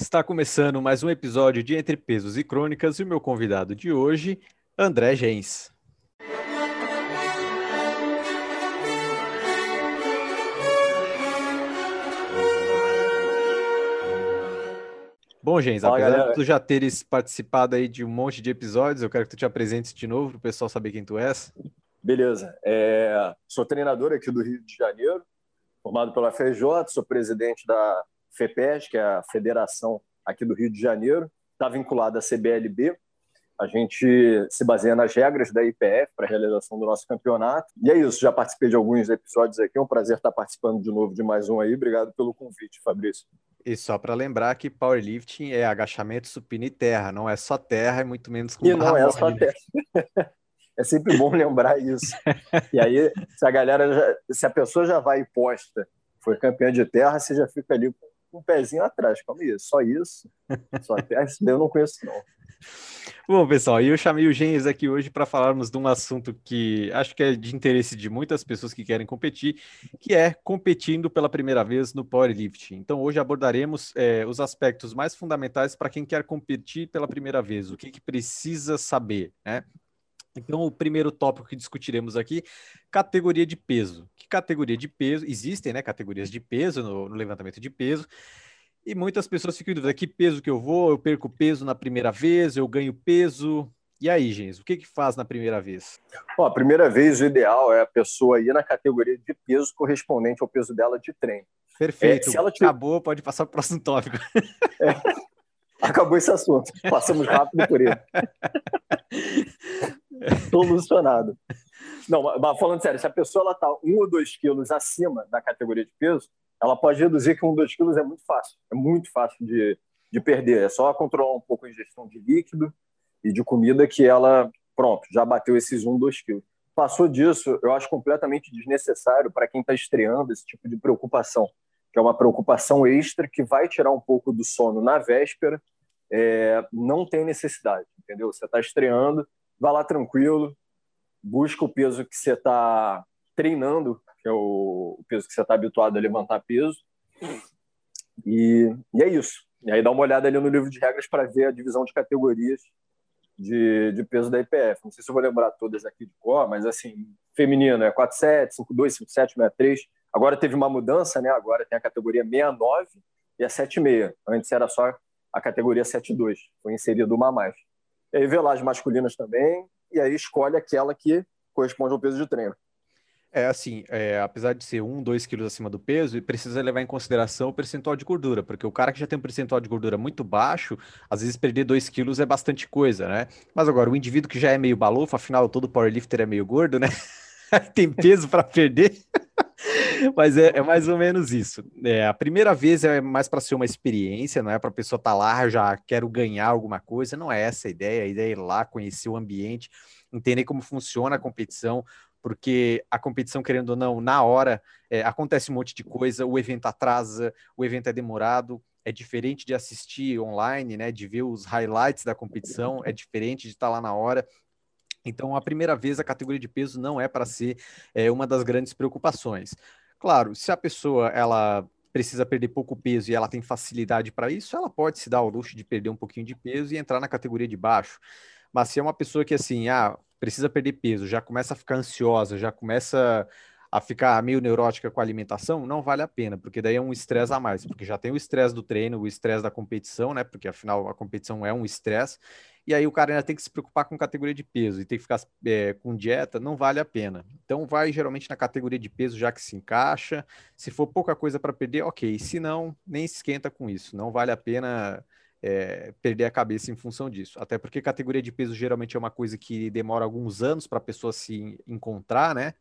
Está começando mais um episódio de Entre Pesos e Crônicas e o meu convidado de hoje, André Gens. Bom, Gens, Fala, apesar galera. de tu já teres participado aí de um monte de episódios, eu quero que tu te apresentes de novo para o pessoal saber quem tu és. Beleza. É, sou treinador aqui do Rio de Janeiro, formado pela FJ, sou presidente da FEPES, que é a federação aqui do Rio de Janeiro, está vinculada à CBLB. A gente se baseia nas regras da IPF para a realização do nosso campeonato. E é isso, já participei de alguns episódios aqui, é um prazer estar participando de novo de mais um aí. Obrigado pelo convite, Fabrício. E só para lembrar que powerlifting é agachamento, supino e terra, não é só terra, e muito menos com E não é só terra. é sempre bom lembrar isso. E aí, se a galera, já, se a pessoa já vai posta, foi campeã de terra, você já fica ali com um pezinho atrás. Calma aí, só isso? Só até isso eu não conheço, não. Bom, pessoal, eu chamei o Gênesis aqui hoje para falarmos de um assunto que acho que é de interesse de muitas pessoas que querem competir, que é competindo pela primeira vez no powerlifting. Então, hoje abordaremos é, os aspectos mais fundamentais para quem quer competir pela primeira vez, o que, que precisa saber, né? Então, o primeiro tópico que discutiremos aqui, categoria de peso. Que categoria de peso? Existem, né, categorias de peso no, no levantamento de peso. E muitas pessoas ficam em dúvida: que peso que eu vou? Eu perco peso na primeira vez? Eu ganho peso? E aí, gente, o que que faz na primeira vez? Bom, a primeira vez, o ideal é a pessoa ir na categoria de peso correspondente ao peso dela de treino. Perfeito. É, se ela te... Acabou, pode passar para o próximo tópico. É. Acabou esse assunto. Passamos rápido por ele. Solucionado. Não, mas falando sério, se a pessoa está um ou dois quilos acima da categoria de peso, ela pode reduzir que um ou dois quilos é muito fácil. É muito fácil de, de perder. É só controlar um pouco a ingestão de líquido e de comida que ela, pronto, já bateu esses um, dois quilos. Passou disso, eu acho completamente desnecessário para quem está estreando esse tipo de preocupação, que é uma preocupação extra que vai tirar um pouco do sono na véspera. É, não tem necessidade, entendeu? Você está estreando, vai lá tranquilo, busca o peso que você está treinando, que é o, peso que você está habituado a levantar peso, e, e, é isso. E aí dá uma olhada ali no livro de regras para ver a divisão de categorias de, de peso da IPF. Não sei se eu vou lembrar todas aqui de cor, mas assim, feminino é 47, 52, 57, 63. Agora teve uma mudança, né? Agora tem a categoria 69 e a 76. Antes era só a categoria 72. Foi inserido uma a mais. E aí vê lá as masculinas também, e aí escolhe aquela que corresponde ao peso de treino. É assim, é, apesar de ser um, dois quilos acima do peso, precisa levar em consideração o percentual de gordura, porque o cara que já tem um percentual de gordura muito baixo, às vezes perder dois quilos é bastante coisa, né? Mas agora, o indivíduo que já é meio balofo, afinal todo powerlifter é meio gordo, né? tem peso para perder. Mas é, é, mais ou menos isso. É, a primeira vez é mais para ser uma experiência, não é para a pessoa estar tá lá, já quero ganhar alguma coisa, não é essa a ideia. A ideia é ir lá, conhecer o ambiente, entender como funciona a competição, porque a competição, querendo ou não, na hora é, acontece um monte de coisa, o evento atrasa, o evento é demorado, é diferente de assistir online, né, de ver os highlights da competição, é diferente de estar lá na hora. Então, a primeira vez, a categoria de peso não é para ser é, uma das grandes preocupações. Claro, se a pessoa ela precisa perder pouco peso e ela tem facilidade para isso, ela pode se dar ao luxo de perder um pouquinho de peso e entrar na categoria de baixo. Mas se é uma pessoa que assim, ah, precisa perder peso, já começa a ficar ansiosa, já começa a ficar meio neurótica com a alimentação, não vale a pena, porque daí é um estresse a mais, porque já tem o estresse do treino, o estresse da competição, né? Porque afinal a competição é um estresse, e aí o cara ainda tem que se preocupar com categoria de peso e tem que ficar é, com dieta, não vale a pena. Então vai geralmente na categoria de peso já que se encaixa. Se for pouca coisa para perder, ok. Se não, nem se esquenta com isso. Não vale a pena é, perder a cabeça em função disso. Até porque categoria de peso geralmente é uma coisa que demora alguns anos para a pessoa se encontrar, né?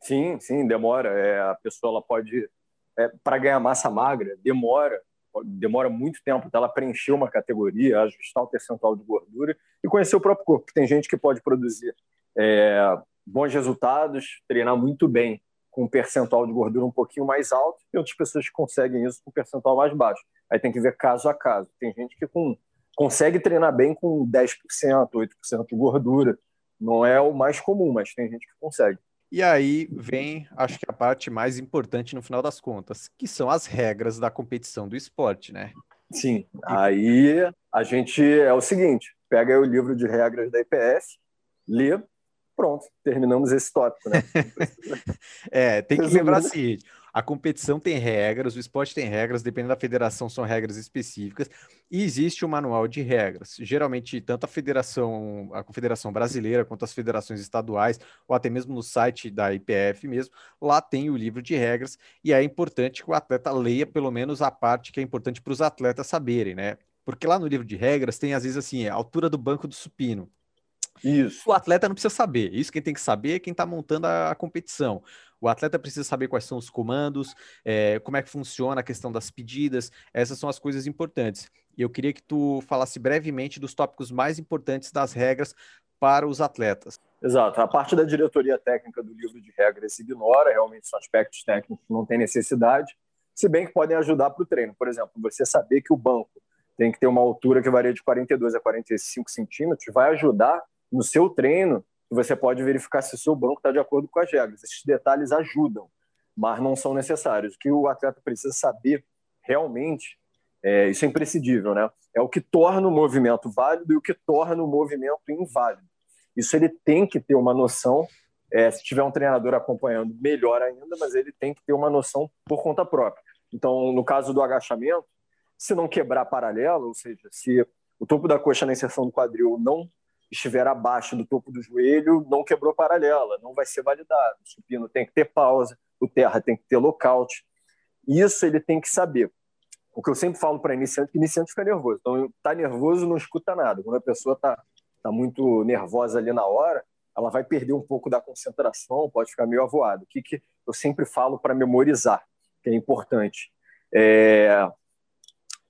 Sim, sim, demora. É, a pessoa ela pode, é, para ganhar massa magra, demora demora muito tempo até ela preencher uma categoria, ajustar o percentual de gordura e conhecer o próprio corpo. Tem gente que pode produzir é, bons resultados, treinar muito bem com um percentual de gordura um pouquinho mais alto e outras pessoas que conseguem isso com um percentual mais baixo. Aí tem que ver caso a caso. Tem gente que com, consegue treinar bem com 10%, 8% de gordura. Não é o mais comum, mas tem gente que consegue. E aí vem, acho que a parte mais importante no final das contas, que são as regras da competição do esporte, né? Sim. Aí a gente é o seguinte: pega o livro de regras da IPF, lê, pronto, terminamos esse tópico, né? é, tem que lembrar assim: a competição tem regras, o esporte tem regras, dependendo da federação, são regras específicas, e existe um manual de regras. Geralmente, tanto a federação, a Confederação Brasileira, quanto as federações estaduais, ou até mesmo no site da IPF mesmo, lá tem o livro de regras, e é importante que o atleta leia pelo menos a parte que é importante para os atletas saberem, né? Porque lá no livro de regras tem, às vezes, assim, a altura do banco do supino. Isso. O atleta não precisa saber. Isso quem tem que saber é quem está montando a, a, competição. O atleta precisa saber quais são os comandos, é, como é que funciona a questão das pedidas. Essas são as coisas importantes. E eu queria que tu falasse brevemente dos tópicos mais importantes das regras para os atletas. Exato. A parte da diretoria técnica do livro de regras se ignora, realmente são aspectos técnicos que não tem necessidade, se bem que podem ajudar para o treino. Por exemplo, você saber que o banco tem que ter uma altura que varia de 42 a 45 centímetros, vai ajudar no seu treino você pode verificar se o seu banco está de acordo com as regras. Esses detalhes ajudam, mas não são necessários. O que o atleta precisa saber realmente, é, isso é imprescindível, né? É o que torna o movimento válido e o que torna o movimento inválido. Isso ele tem que ter uma noção. É, se tiver um treinador acompanhando, melhor ainda, mas ele tem que ter uma noção por conta própria. Então, no caso do agachamento, se não quebrar paralelo, ou seja, se o topo da coxa na inserção do quadril não estiver abaixo do topo do joelho, não quebrou paralela, não vai ser validado. O supino tem que ter pausa, o terra tem que ter lockout. Isso ele tem que saber. O que eu sempre falo para iniciante, que iniciante fica nervoso. Então, tá nervoso, não escuta nada. Quando a pessoa tá, tá muito nervosa ali na hora, ela vai perder um pouco da concentração, pode ficar meio avoada. O que, que eu sempre falo para memorizar, que é importante? É...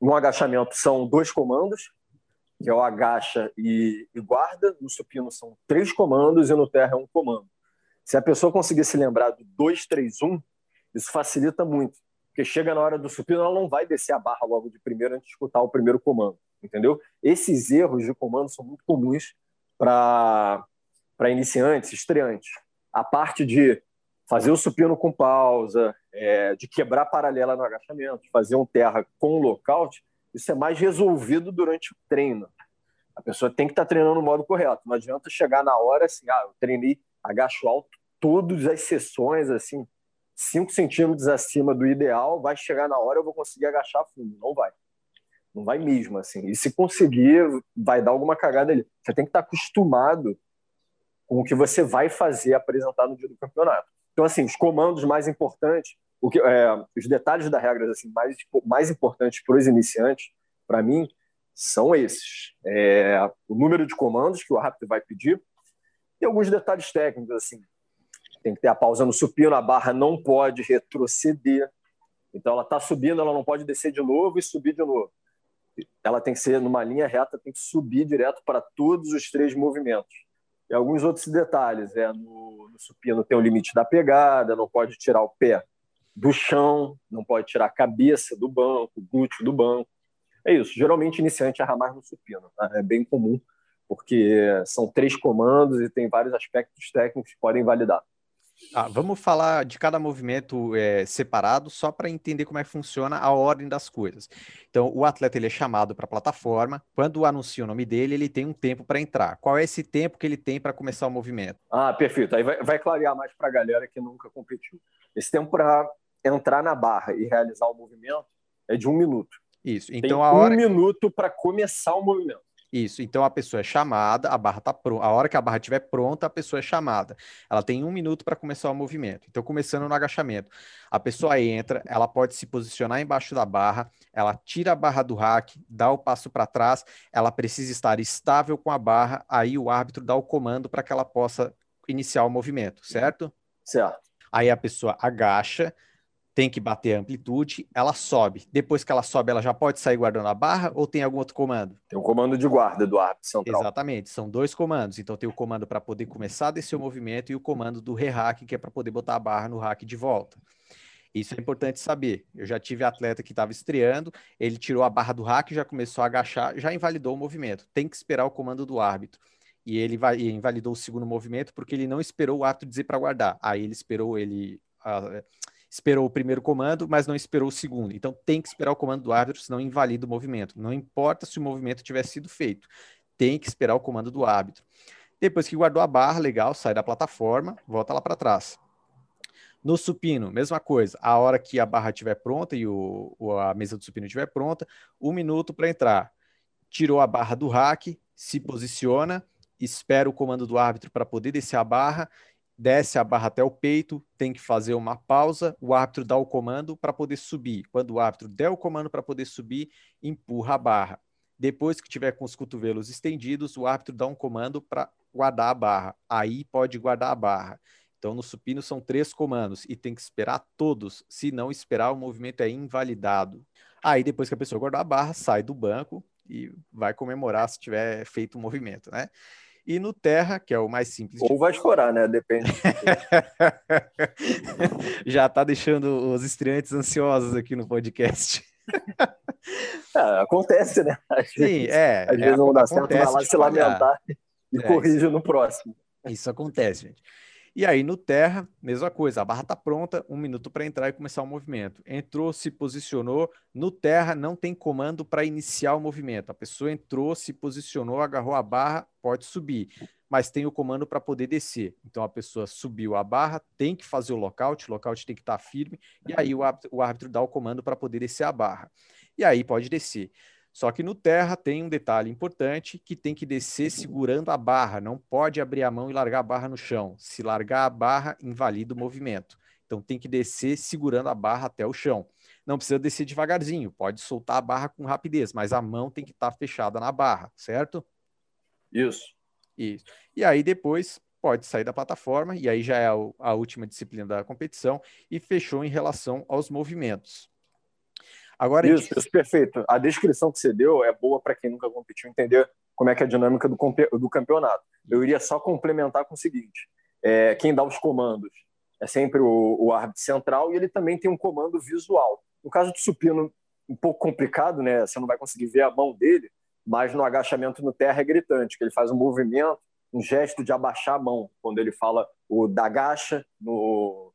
No agachamento são dois comandos, que é o agacha e, e guarda. No supino são três comandos e no terra é um comando. Se a pessoa conseguir se lembrar do 2, 3, 1, isso facilita muito. Porque chega na hora do supino, ela não vai descer a barra logo de primeiro antes de escutar o primeiro comando. Entendeu? Esses erros de comando são muito comuns para iniciantes, estreantes. A parte de fazer o supino com pausa, é, de quebrar paralela no agachamento, fazer um terra com lockout, isso é mais resolvido durante o treino. A pessoa tem que estar tá treinando no modo correto. Não adianta chegar na hora assim, ah, eu treinei agacho alto todas as sessões, assim, 5 centímetros acima do ideal, vai chegar na hora eu vou conseguir agachar fundo. Não vai. Não vai mesmo, assim. E se conseguir, vai dar alguma cagada ali. Você tem que estar tá acostumado com o que você vai fazer apresentar no dia do campeonato. Então, assim, os comandos mais importantes o que, é, os detalhes da regra assim, mais, mais importantes para os iniciantes, para mim, são esses. É, o número de comandos que o árbitro vai pedir e alguns detalhes técnicos. assim Tem que ter a pausa no supino, a barra não pode retroceder. Então, ela está subindo, ela não pode descer de novo e subir de novo. Ela tem que ser numa linha reta, tem que subir direto para todos os três movimentos. E alguns outros detalhes. É, no, no supino tem o limite da pegada, não pode tirar o pé do chão, não pode tirar a cabeça do banco, o glúteo do banco. É isso. Geralmente, iniciante erra mais no supino. Tá? É bem comum, porque são três comandos e tem vários aspectos técnicos que podem validar. Ah, vamos falar de cada movimento é, separado, só para entender como é que funciona a ordem das coisas. Então, o atleta ele é chamado para a plataforma. Quando anuncia o nome dele, ele tem um tempo para entrar. Qual é esse tempo que ele tem para começar o movimento? Ah, perfeito. Aí vai, vai clarear mais para a galera que nunca competiu. Esse tempo para entrar na barra e realizar o movimento é de um minuto. Isso. Então Tem a hora um minuto para começar o movimento. Isso. Então a pessoa é chamada, a barra está pronta. A hora que a barra estiver pronta, a pessoa é chamada. Ela tem um minuto para começar o movimento. Então, começando no agachamento, a pessoa entra, ela pode se posicionar embaixo da barra, ela tira a barra do rack, dá o passo para trás, ela precisa estar estável com a barra, aí o árbitro dá o comando para que ela possa iniciar o movimento, certo? Certo. Aí a pessoa agacha, tem que bater a amplitude, ela sobe. Depois que ela sobe, ela já pode sair guardando a barra ou tem algum outro comando? Tem o comando de guarda do árbitro central. Exatamente, são dois comandos. Então tem o comando para poder começar a descer o movimento e o comando do re-hack, que é para poder botar a barra no hack de volta. Isso é importante saber. Eu já tive atleta que estava estreando, ele tirou a barra do hack, já começou a agachar, já invalidou o movimento. Tem que esperar o comando do árbitro. E ele vai, invalidou o segundo movimento porque ele não esperou o árbitro dizer para guardar. Aí ele esperou ele esperou o primeiro comando, mas não esperou o segundo. Então tem que esperar o comando do árbitro, senão invalida o movimento. Não importa se o movimento tiver sido feito, tem que esperar o comando do árbitro. Depois que guardou a barra, legal, sai da plataforma, volta lá para trás. No supino, mesma coisa. A hora que a barra estiver pronta e o, a mesa do supino estiver pronta, um minuto para entrar. Tirou a barra do rack, se posiciona, espera o comando do árbitro para poder descer a barra, desce a barra até o peito, tem que fazer uma pausa, o árbitro dá o comando para poder subir. Quando o árbitro der o comando para poder subir, empurra a barra. Depois que tiver com os cotovelos estendidos, o árbitro dá um comando para guardar a barra. Aí pode guardar a barra. Então, no supino são três comandos e tem que esperar todos. Se não esperar, o movimento é invalidado. Aí, depois que a pessoa guardar a barra, sai do banco e vai comemorar se tiver feito o um movimento, né? E no terra, que é o mais simples. Ou vai chorar, né? Depende. Já tá deixando os estreantes ansiosos aqui no podcast. É, acontece, né? Às Sim, vezes, é. Às é, vezes não dá certo, vai lá se lamentar e é, corrige no próximo. Isso acontece, gente. E aí no terra, mesma coisa, a barra está pronta, um minuto para entrar e começar o movimento. Entrou, se posicionou. No terra não tem comando para iniciar o movimento. A pessoa entrou, se posicionou, agarrou a barra, pode subir. Mas tem o comando para poder descer. Então a pessoa subiu a barra, tem que fazer o lockout, o lockout tem que estar tá firme, e aí o árbitro, o árbitro dá o comando para poder descer a barra. E aí pode descer. Só que no terra tem um detalhe importante que tem que descer segurando a barra, não pode abrir a mão e largar a barra no chão. Se largar a barra, invalida o movimento. Então tem que descer segurando a barra até o chão. Não precisa descer devagarzinho, pode soltar a barra com rapidez, mas a mão tem que estar tá fechada na barra, certo? Isso. Isso. E aí depois pode sair da plataforma, e aí já é a última disciplina da competição, e fechou em relação aos movimentos. Agora, isso, gente... isso, perfeito. A descrição que você deu é boa para quem nunca competiu entender como é que é a dinâmica do, do campeonato. Eu iria só complementar com o seguinte: é, quem dá os comandos é sempre o, o árbitro central e ele também tem um comando visual. No caso do supino, um pouco complicado, né? Você não vai conseguir ver a mão dele, mas no agachamento no terra é gritante, que ele faz um movimento, um gesto de abaixar a mão quando ele fala o da gacha no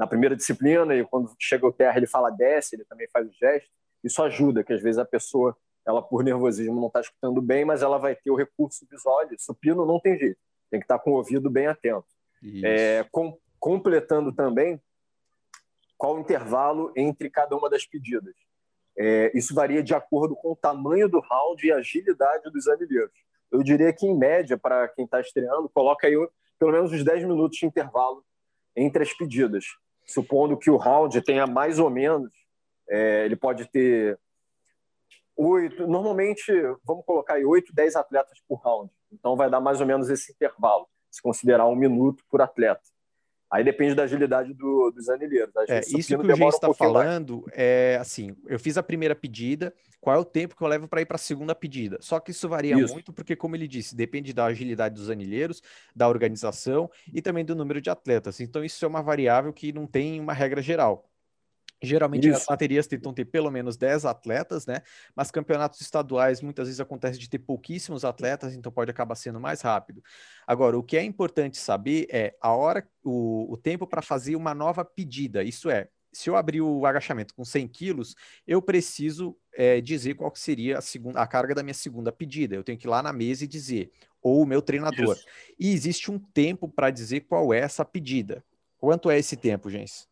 na primeira disciplina e quando chega o terra ele fala desce, ele também faz o gesto. Isso ajuda, que às vezes a pessoa, ela por nervosismo não está escutando bem, mas ela vai ter o recurso visual. Supino não tem jeito, tem que estar tá com o ouvido bem atento. É, com, completando também qual o intervalo entre cada uma das pedidas. É, isso varia de acordo com o tamanho do round e a agilidade dos anilheiros. Eu diria que, em média, para quem está estreando, coloca aí pelo menos uns 10 minutos de intervalo entre as pedidas supondo que o round tenha mais ou menos, é, ele pode ter oito, normalmente, vamos colocar aí oito, dez atletas por round. Então vai dar mais ou menos esse intervalo, se considerar um minuto por atleta. Aí depende da agilidade do, dos anilheiros. É, isso que o Gê está um falando mais. é assim: eu fiz a primeira pedida, qual é o tempo que eu levo para ir para a segunda pedida? Só que isso varia isso. muito, porque, como ele disse, depende da agilidade dos anilheiros, da organização e também do número de atletas. Então, isso é uma variável que não tem uma regra geral. Geralmente Isso. as baterias tentam ter pelo menos 10 atletas, né? Mas campeonatos estaduais muitas vezes acontece de ter pouquíssimos atletas, então pode acabar sendo mais rápido. Agora, o que é importante saber é a hora, o, o tempo para fazer uma nova pedida. Isso é, se eu abrir o agachamento com 100 quilos, eu preciso é, dizer qual seria a, segunda, a carga da minha segunda pedida. Eu tenho que ir lá na mesa e dizer, ou o meu treinador. Isso. E existe um tempo para dizer qual é essa pedida. Quanto é esse tempo, gente?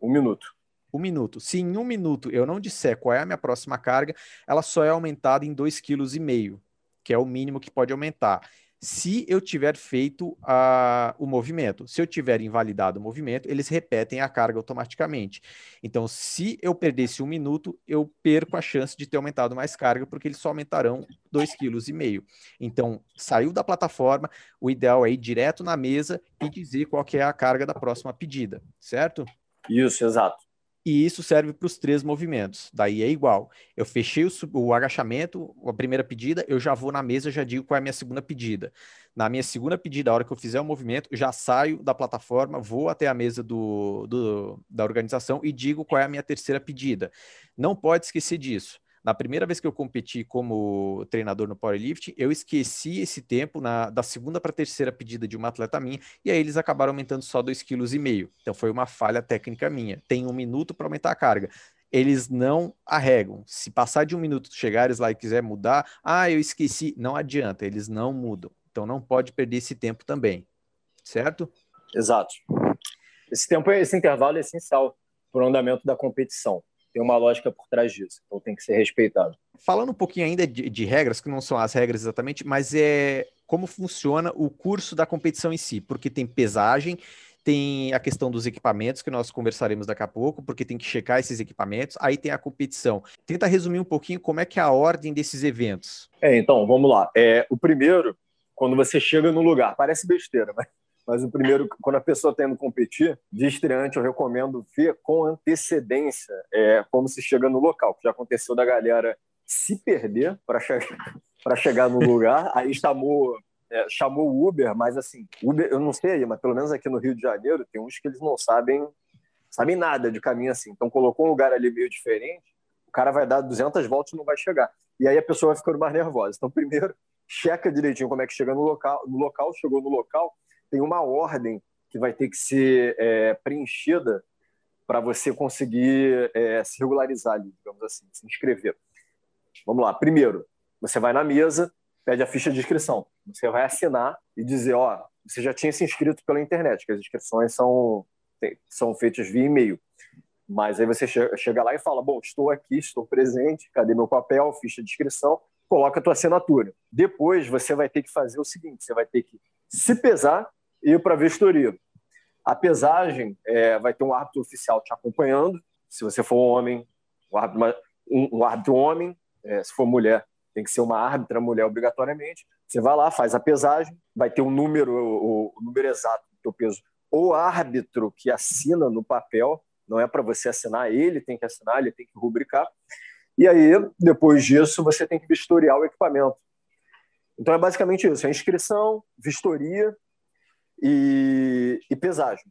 Um minuto um minuto. Se em um minuto eu não disser qual é a minha próxima carga, ela só é aumentada em 2,5 kg, que é o mínimo que pode aumentar. Se eu tiver feito a, o movimento, se eu tiver invalidado o movimento, eles repetem a carga automaticamente. Então, se eu perdesse um minuto, eu perco a chance de ter aumentado mais carga, porque eles só aumentarão 2,5 kg. Então, saiu da plataforma, o ideal é ir direto na mesa e dizer qual é a carga da próxima pedida, certo? Isso, exato e isso serve para os três movimentos. Daí é igual. Eu fechei o, o, agachamento, a primeira pedida, eu já vou na mesa, já digo qual é a minha segunda pedida. Na minha segunda pedida, a hora que eu fizer o movimento, já saio da plataforma, vou até a mesa do, do, da organização e digo qual é a minha terceira pedida. Não pode esquecer disso. Na primeira vez que eu competi como treinador no powerlifting, eu esqueci esse tempo na, da segunda para terceira pedida de uma atleta minha, e aí eles acabaram aumentando só 2,5 kg. Então foi uma falha técnica minha. Tem um minuto para aumentar a carga eles não arregam. Se passar de um minuto, chegares lá e quiser mudar, ah, eu esqueci, não adianta, eles não mudam. Então não pode perder esse tempo também, certo? Exato. Esse tempo, esse intervalo é essencial para o andamento da competição. Tem uma lógica por trás disso, então tem que ser respeitado. Falando um pouquinho ainda de, de regras, que não são as regras exatamente, mas é como funciona o curso da competição em si, porque tem pesagem, tem a questão dos equipamentos, que nós conversaremos daqui a pouco, porque tem que checar esses equipamentos, aí tem a competição. Tenta resumir um pouquinho como é que é a ordem desses eventos. É, então, vamos lá. É, o primeiro, quando você chega no lugar, parece besteira, mas, mas o primeiro, quando a pessoa está indo competir, de estreante, eu recomendo ver com antecedência é, como se chega no local, já aconteceu da galera se perder para chegar, chegar no lugar, aí chamou é, chamou o Uber, mas assim, Uber, eu não sei aí, mas pelo menos aqui no Rio de Janeiro tem uns que eles não sabem, sabem nada de caminho assim. Então colocou um lugar ali meio diferente, o cara vai dar 200 voltas e não vai chegar. E aí a pessoa vai ficando mais nervosa. Então primeiro checa direitinho como é que chega no local, no local chegou no local, tem uma ordem que vai ter que ser é, preenchida para você conseguir é, se regularizar ali, digamos assim, se inscrever. Vamos lá. Primeiro, você vai na mesa, pede a ficha de inscrição. Você vai assinar e dizer, ó, você já tinha se inscrito pela internet, que as inscrições são, são feitas via e-mail. Mas aí você chega lá e fala, bom, estou aqui, estou presente, cadê meu papel, ficha de inscrição, coloca a tua assinatura. Depois você vai ter que fazer o seguinte, você vai ter que se pesar e para vistoria. A pesagem é, vai ter um árbitro oficial te acompanhando, se você for homem, um árbitro, um, um árbitro homem, é, se for mulher, tem que ser uma árbitra mulher obrigatoriamente. Você vai lá, faz a pesagem, vai ter um número, o, o número exato do teu peso. O árbitro que assina no papel, não é para você assinar, ele tem que assinar, ele tem que rubricar. E aí, depois disso, você tem que vistoriar o equipamento. Então é basicamente isso: é inscrição, vistoria e, e pesagem.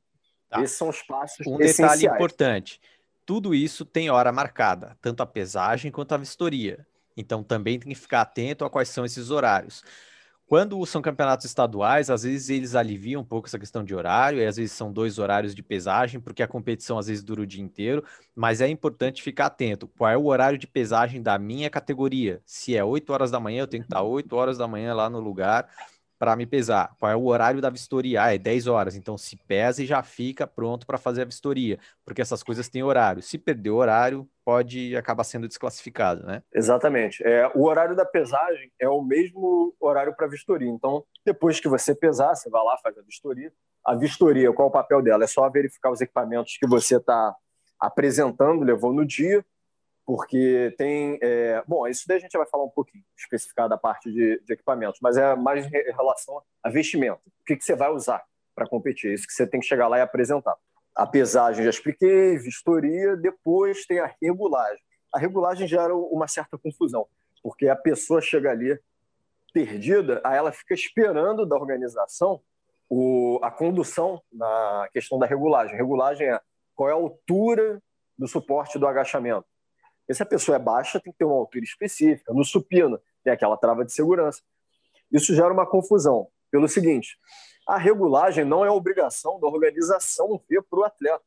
Tá. Esses são os passos um essenciais. detalhe importante: tudo isso tem hora marcada, tanto a pesagem quanto a vistoria. Então também tem que ficar atento a quais são esses horários. Quando são campeonatos estaduais, às vezes eles aliviam um pouco essa questão de horário, e às vezes são dois horários de pesagem, porque a competição às vezes dura o dia inteiro, mas é importante ficar atento. Qual é o horário de pesagem da minha categoria? Se é 8 horas da manhã, eu tenho que estar 8 horas da manhã lá no lugar para me pesar. Qual é o horário da vistoria? Ah, é 10 horas. Então se pesa e já fica pronto para fazer a vistoria, porque essas coisas têm horário. Se perder o horário, pode acabar sendo desclassificado, né? Exatamente. É, o horário da pesagem é o mesmo horário para vistoria. Então, depois que você pesar, você vai lá, faz a vistoria. A vistoria, qual é o papel dela? É só verificar os equipamentos que você está apresentando, levou no dia, porque tem. É, bom, isso daí a gente vai falar um pouquinho, especificar da parte de, de equipamentos, mas é mais em relação a vestimento. O que, que você vai usar para competir? Isso que você tem que chegar lá e apresentar. A pesagem já expliquei, vistoria, depois tem a regulagem. A regulagem gera uma certa confusão, porque a pessoa chega ali perdida, aí ela fica esperando da organização o, a condução na questão da regulagem. Regulagem é qual é a altura do suporte do agachamento e se a pessoa é baixa, tem que ter uma altura específica. No supino, tem aquela trava de segurança. Isso gera uma confusão. Pelo seguinte, a regulagem não é obrigação da organização ver para o atleta.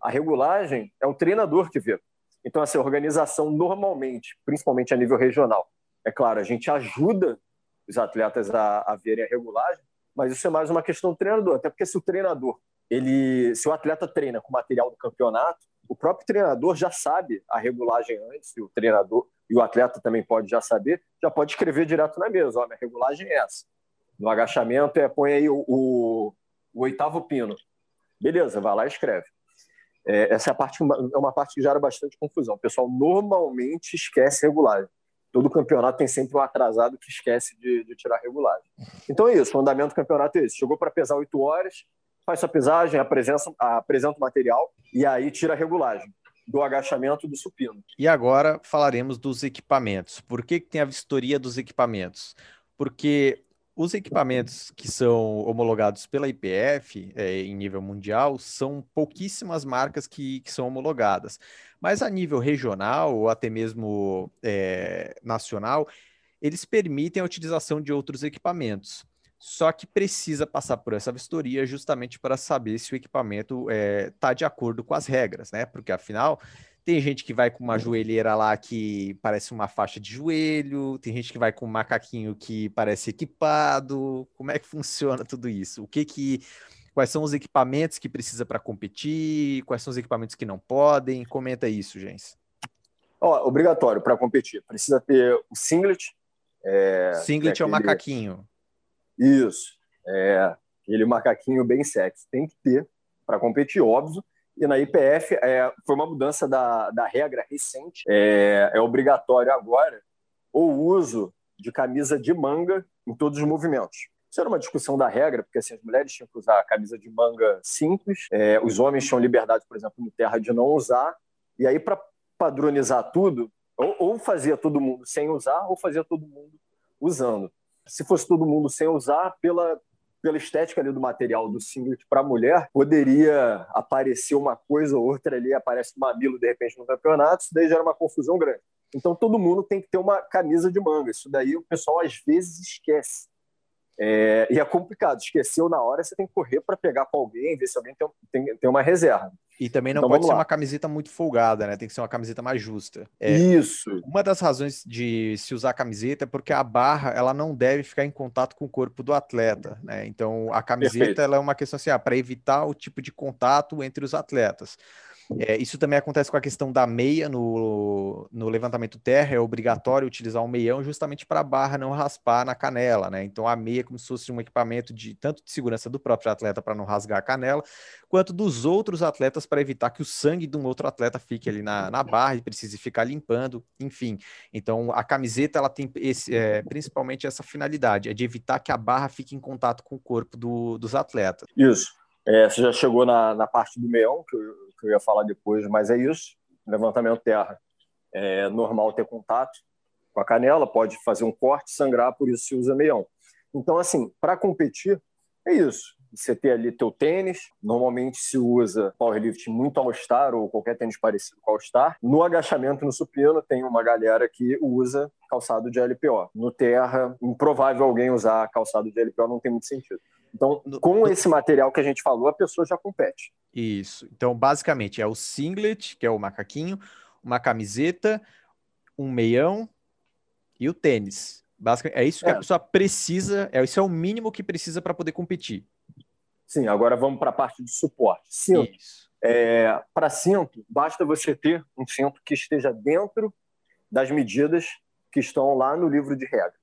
A regulagem é o treinador que vê. Então, essa organização normalmente, principalmente a nível regional, é claro, a gente ajuda os atletas a, a verem a regulagem, mas isso é mais uma questão do treinador. Até porque se o treinador, ele, se o atleta treina com material do campeonato, o próprio treinador já sabe a regulagem antes, e o treinador e o atleta também pode já saber, já pode escrever direto na mesa, ó, minha regulagem é essa. No agachamento é põe aí o, o, o oitavo pino. Beleza, vai lá e escreve. É, essa é, a parte, é uma parte que gera bastante confusão. O pessoal normalmente esquece regulagem. Todo campeonato tem sempre um atrasado que esquece de, de tirar regulagem. Então é isso, o andamento do campeonato é esse. Chegou para pesar oito horas, faz sua pesagem, apresenta, apresenta o material e aí tira a regulagem do agachamento do supino. E agora falaremos dos equipamentos. Por que, que tem a vistoria dos equipamentos? Porque os equipamentos que são homologados pela IPF é, em nível mundial são pouquíssimas marcas que, que, são homologadas. Mas a nível regional ou até mesmo é, nacional, eles permitem a utilização de outros equipamentos. Só que precisa passar por essa vistoria justamente para saber se o equipamento está é, de acordo com as regras, né? Porque afinal tem gente que vai com uma joelheira lá que parece uma faixa de joelho, tem gente que vai com um macaquinho que parece equipado. Como é que funciona tudo isso? O que que quais são os equipamentos que precisa para competir? Quais são os equipamentos que não podem? Comenta isso, gente. Ó, obrigatório para competir. Precisa ter o singlet. É, singlet é, é o macaquinho. Isso. É, aquele macaquinho bem sexy. Tem que ter para competir, óbvio. E na IPF é, foi uma mudança da, da regra recente. É, é obrigatório agora o uso de camisa de manga em todos os movimentos. Isso era uma discussão da regra, porque assim, as mulheres tinham que usar camisa de manga simples, é, os homens tinham liberdade, por exemplo, no terra de não usar. E aí, para padronizar tudo, ou, ou fazia todo mundo sem usar, ou fazia todo mundo usando se fosse todo mundo sem usar, pela, pela estética ali do material do singlet para mulher, poderia aparecer uma coisa ou outra ali, aparece um mamilo de repente no campeonato, isso daí gera uma confusão grande. Então todo mundo tem que ter uma camisa de manga. Isso daí o pessoal às vezes esquece. É, e é complicado. Esqueceu na hora, você tem que correr para pegar com alguém, ver se alguém tem, tem, tem uma reserva. E também não então, pode ser lá. uma camiseta muito folgada, né? Tem que ser uma camiseta mais justa. É, Isso. Uma das razões de se usar camiseta é porque a barra ela não deve ficar em contato com o corpo do atleta, né? Então a camiseta ela é uma questão assim, ah, para evitar o tipo de contato entre os atletas. É, isso também acontece com a questão da meia no, no levantamento terra, é obrigatório utilizar um meião justamente para a barra não raspar na canela, né? Então a meia é como se fosse um equipamento de tanto de segurança do próprio atleta para não rasgar a canela, quanto dos outros atletas para evitar que o sangue de um outro atleta fique ali na, na barra e precise ficar limpando, enfim. Então a camiseta ela tem esse, é, principalmente essa finalidade, é de evitar que a barra fique em contato com o corpo do, dos atletas. Isso. É, você já chegou na, na parte do meião, que eu, que eu ia falar depois, mas é isso. Levantamento terra. É normal ter contato com a canela, pode fazer um corte, sangrar, por isso se usa meião. Então, assim, para competir, é isso. Você ter ali teu tênis, normalmente se usa powerlifting muito All-Star ou qualquer tênis parecido com All-Star. No agachamento no supino tem uma galera que usa calçado de LPO. No terra, improvável alguém usar calçado de LPO, não tem muito sentido. Então, com esse material que a gente falou, a pessoa já compete. Isso. Então, basicamente, é o singlet, que é o macaquinho, uma camiseta, um meião e o tênis. Basicamente, é isso que é. a pessoa precisa, é, isso é o mínimo que precisa para poder competir. Sim, agora vamos para a parte de suporte. Cinto. É, para cinto, basta você ter um cinto que esteja dentro das medidas que estão lá no livro de regras.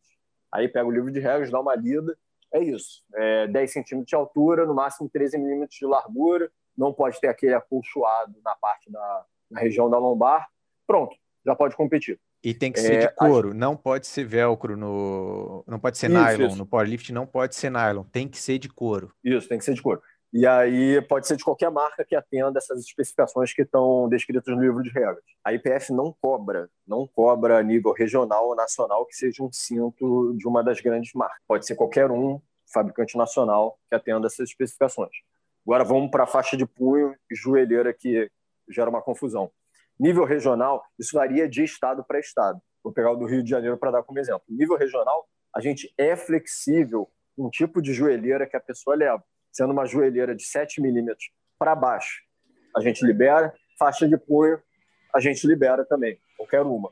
Aí pega o livro de regras, dá uma lida é isso. É 10 centímetros de altura, no máximo 13 milímetros de largura. Não pode ter aquele acolchoado na parte da na região da lombar. Pronto, já pode competir. E tem que ser é, de couro, a... não pode ser velcro no. Não pode ser isso, nylon. Isso. No powerlift não pode ser nylon, tem que ser de couro. Isso, tem que ser de couro. E aí pode ser de qualquer marca que atenda essas especificações que estão descritas no livro de regras. A IPF não cobra, não cobra a nível regional ou nacional que seja um cinto de uma das grandes marcas. Pode ser qualquer um, fabricante nacional, que atenda essas especificações. Agora vamos para a faixa de punho e joelheira que gera uma confusão. Nível regional, isso varia de estado para estado. Vou pegar o do Rio de Janeiro para dar como exemplo. Nível regional, a gente é flexível um tipo de joelheira que a pessoa leva sendo uma joelheira de 7 milímetros para baixo, a gente libera. Faixa de punho, a gente libera também, qualquer uma.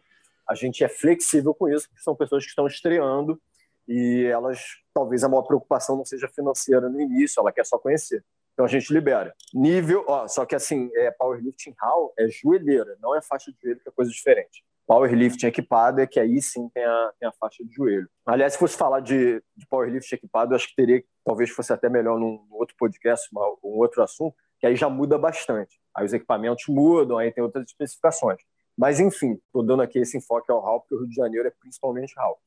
A gente é flexível com isso, porque são pessoas que estão estreando e elas, talvez a maior preocupação não seja financeira no início, ela quer só conhecer. Então a gente libera. Nível, ó, só que assim, é powerlifting hall é joelheira, não é faixa de joelho, que é coisa diferente powerlifting equipado é que aí sim tem a, tem a faixa de joelho. Aliás, se fosse falar de, de powerlifting equipado, eu acho que teria, talvez fosse até melhor num, num outro podcast, uma, um outro assunto, que aí já muda bastante. Aí os equipamentos mudam, aí tem outras especificações. Mas, enfim, estou dando aqui esse enfoque ao RAL, porque o Rio de Janeiro é principalmente RAL.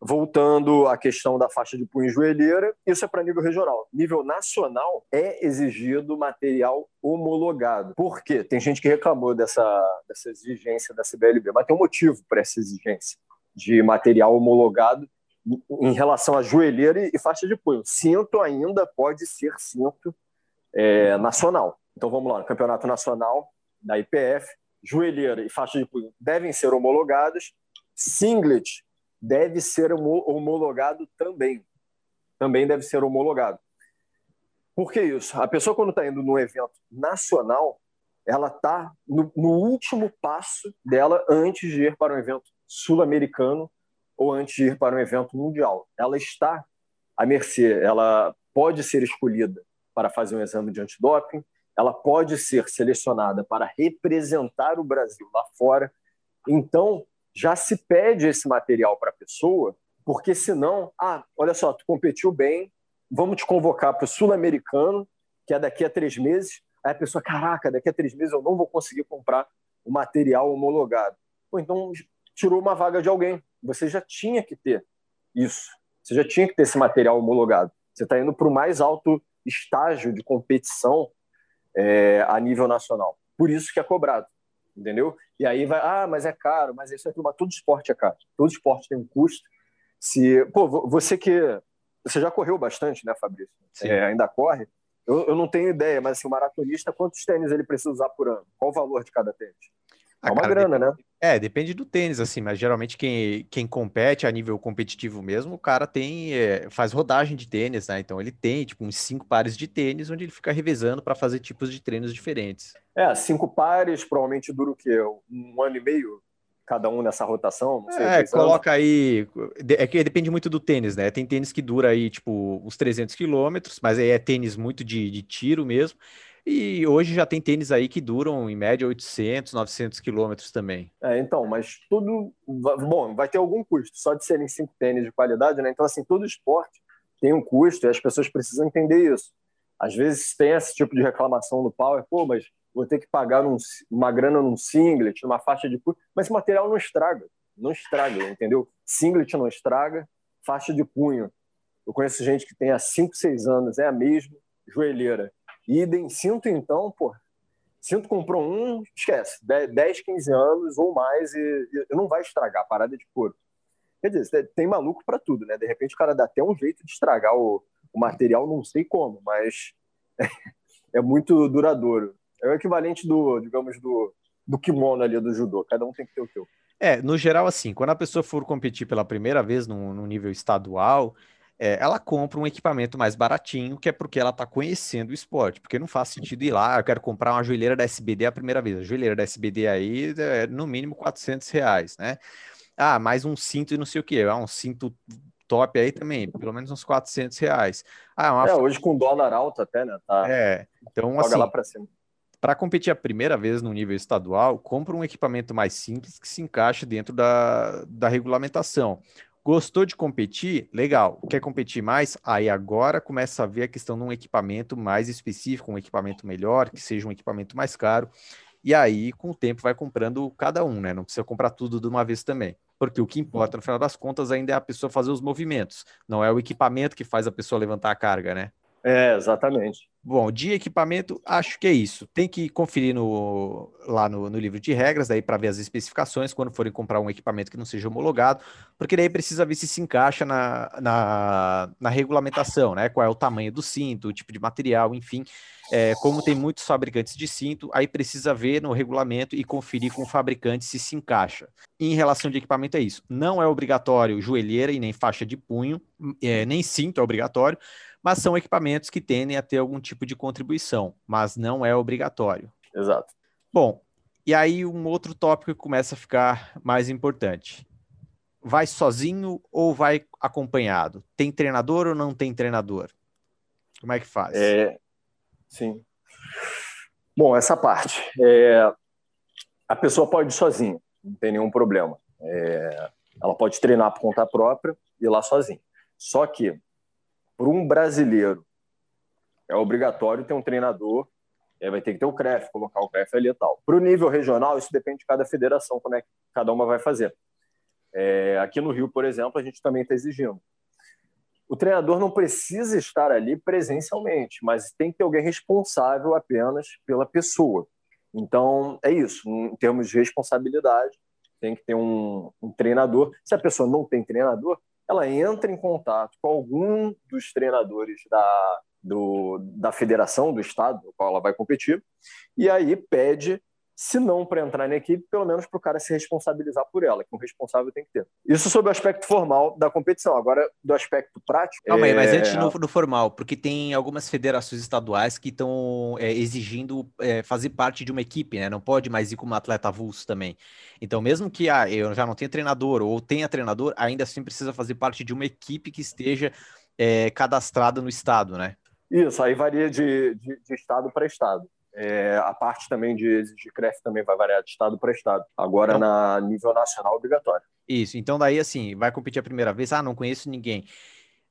Voltando à questão da faixa de punho e joelheira, isso é para nível regional. Nível nacional, é exigido material homologado. Por quê? Tem gente que reclamou dessa, dessa exigência da CBLB, mas tem um motivo para essa exigência de material homologado em relação a joelheira e faixa de punho. Cinto ainda pode ser cinto é, nacional. Então vamos lá, no campeonato nacional da IPF, joelheira e faixa de punho devem ser homologadas, singlet deve ser homologado também. Também deve ser homologado. Por que isso? A pessoa, quando está indo num evento nacional, ela está no, no, último passo dela antes de ir para um evento sul-americano ou antes de ir para um evento mundial. Ela está à mercê, ela pode ser escolhida para fazer um exame de antidoping, ela pode ser selecionada para representar o Brasil lá fora. Então, já se pede esse material para a pessoa, porque senão, ah, olha só, tu competiu bem, vamos te convocar para o Sul-Americano, que é daqui a três meses. Aí a pessoa, caraca, daqui a três meses eu não vou conseguir comprar o material homologado. Ou então tirou uma vaga de alguém. Você já tinha que ter isso. Você já tinha que ter esse material homologado. Você está indo para o mais alto estágio de competição é, a nível nacional. Por isso que é cobrado, entendeu? E aí vai, ah, mas é caro, mas isso é tudo, todo esporte é caro. Todo esporte tem um custo. Se, pô, você que você já correu bastante, né, Fabrício? É, ainda corre. Eu, eu, não tenho ideia, mas assim, o maratonista, quantos tênis ele precisa usar por ano? Qual o valor de cada tênis? É uma cara, grana, depende, né? É, depende do tênis, assim, mas geralmente quem, quem compete a nível competitivo mesmo, o cara tem, é, faz rodagem de tênis, né? Então ele tem, tipo, uns cinco pares de tênis, onde ele fica revezando para fazer tipos de treinos diferentes. É, cinco pares provavelmente dura o quê? Um ano e meio? cada um nessa rotação? Sei, é, coloca aí. É que depende muito do tênis, né? Tem tênis que dura aí, tipo, uns 300 quilômetros, mas aí é tênis muito de, de tiro mesmo. E hoje já tem tênis aí que duram, em média, 800, 900 quilômetros também. É, então, mas tudo. Bom, vai ter algum custo, só de serem cinco tênis de qualidade, né? Então, assim, todo esporte tem um custo e as pessoas precisam entender isso. Às vezes tem esse tipo de reclamação no Power, pô, mas vou ter que pagar um, uma grana num singlet, numa faixa de punho, mas esse material não estraga, não estraga, entendeu? Singlet não estraga, faixa de punho. Eu conheço gente que tem há 5, 6 anos, é a mesma, joelheira. Idem, cinto então, pô, cinto comprou um, esquece, 10, 15 anos ou mais e, e não vai estragar, parada de couro. Quer dizer, tem maluco para tudo, né? De repente o cara dá até um jeito de estragar o, o material, não sei como, mas é, é muito duradouro. É o equivalente do, digamos, do, do kimono ali do judô. Cada um tem que ter o seu. É, no geral, assim, quando a pessoa for competir pela primeira vez no, no nível estadual, é, ela compra um equipamento mais baratinho, que é porque ela está conhecendo o esporte. Porque não faz sentido ir lá, eu quero comprar uma joelheira da SBD a primeira vez. A joelheira da SBD aí é no mínimo 400 reais, né? Ah, mais um cinto e não sei o que. Ah, um cinto top aí também, pelo menos uns 400 reais. Ah, uma... É, hoje com dólar alto até, né? Tá... É, então assim... lá para cima para competir a primeira vez no nível estadual, compra um equipamento mais simples que se encaixe dentro da, da regulamentação. Gostou de competir? Legal. Quer competir mais? Aí agora começa a ver a questão de um equipamento mais específico, um equipamento melhor, que seja um equipamento mais caro. E aí, com o tempo, vai comprando cada um, né? Não precisa comprar tudo de uma vez também. Porque o que importa, no final das contas, ainda é a pessoa fazer os movimentos. Não é o equipamento que faz a pessoa levantar a carga, né? É, exatamente. Bom, de equipamento, acho que é isso. Tem que conferir no, lá no, no livro de regras, daí para ver as especificações quando forem comprar um equipamento que não seja homologado, porque daí precisa ver se se encaixa na, na, na regulamentação, né? Qual é o tamanho do cinto, o tipo de material, enfim. É, como tem muitos fabricantes de cinto, aí precisa ver no regulamento e conferir com o fabricante se se encaixa. Em relação de equipamento, é isso. Não é obrigatório joelheira e nem faixa de punho, é, nem cinto é obrigatório mas são equipamentos que tendem a ter algum tipo de contribuição, mas não é obrigatório. Exato. Bom, e aí um outro tópico que começa a ficar mais importante. Vai sozinho ou vai acompanhado? Tem treinador ou não tem treinador? Como é que faz? É, sim. Bom, essa parte. É, a pessoa pode ir sozinha, não tem nenhum problema. É, ela pode treinar por conta própria e ir lá sozinha. Só que para um brasileiro, é obrigatório ter um treinador, é, vai ter que ter o CREF, colocar o CREF ali e tal. Para o nível regional, isso depende de cada federação, como é que cada uma vai fazer. É, aqui no Rio, por exemplo, a gente também está exigindo. O treinador não precisa estar ali presencialmente, mas tem que ter alguém responsável apenas pela pessoa. Então, é isso. Em termos de responsabilidade, tem que ter um, um treinador. Se a pessoa não tem treinador, ela entra em contato com algum dos treinadores da, do, da federação, do estado no qual ela vai competir, e aí pede se não para entrar na equipe, pelo menos para o cara se responsabilizar por ela, que um responsável tem que ter. Isso sobre o aspecto formal da competição. Agora, do aspecto prático. Calma é... aí, mas antes no, no, formal, porque tem algumas federações estaduais que estão é, exigindo é, fazer parte de uma equipe, né? Não pode mais ir como atleta avulso também. Então, mesmo que ah, eu já não tenha treinador ou tenha treinador, ainda assim precisa fazer parte de uma equipe que esteja é, cadastrada no estado, né? Isso, aí varia de, de, de estado para estado. É, a parte também de exigir CREF também vai variar de estado para estado. Agora, então, na nível nacional, obrigatório. Isso. Então, daí, assim, vai competir a primeira vez. Ah, não conheço ninguém.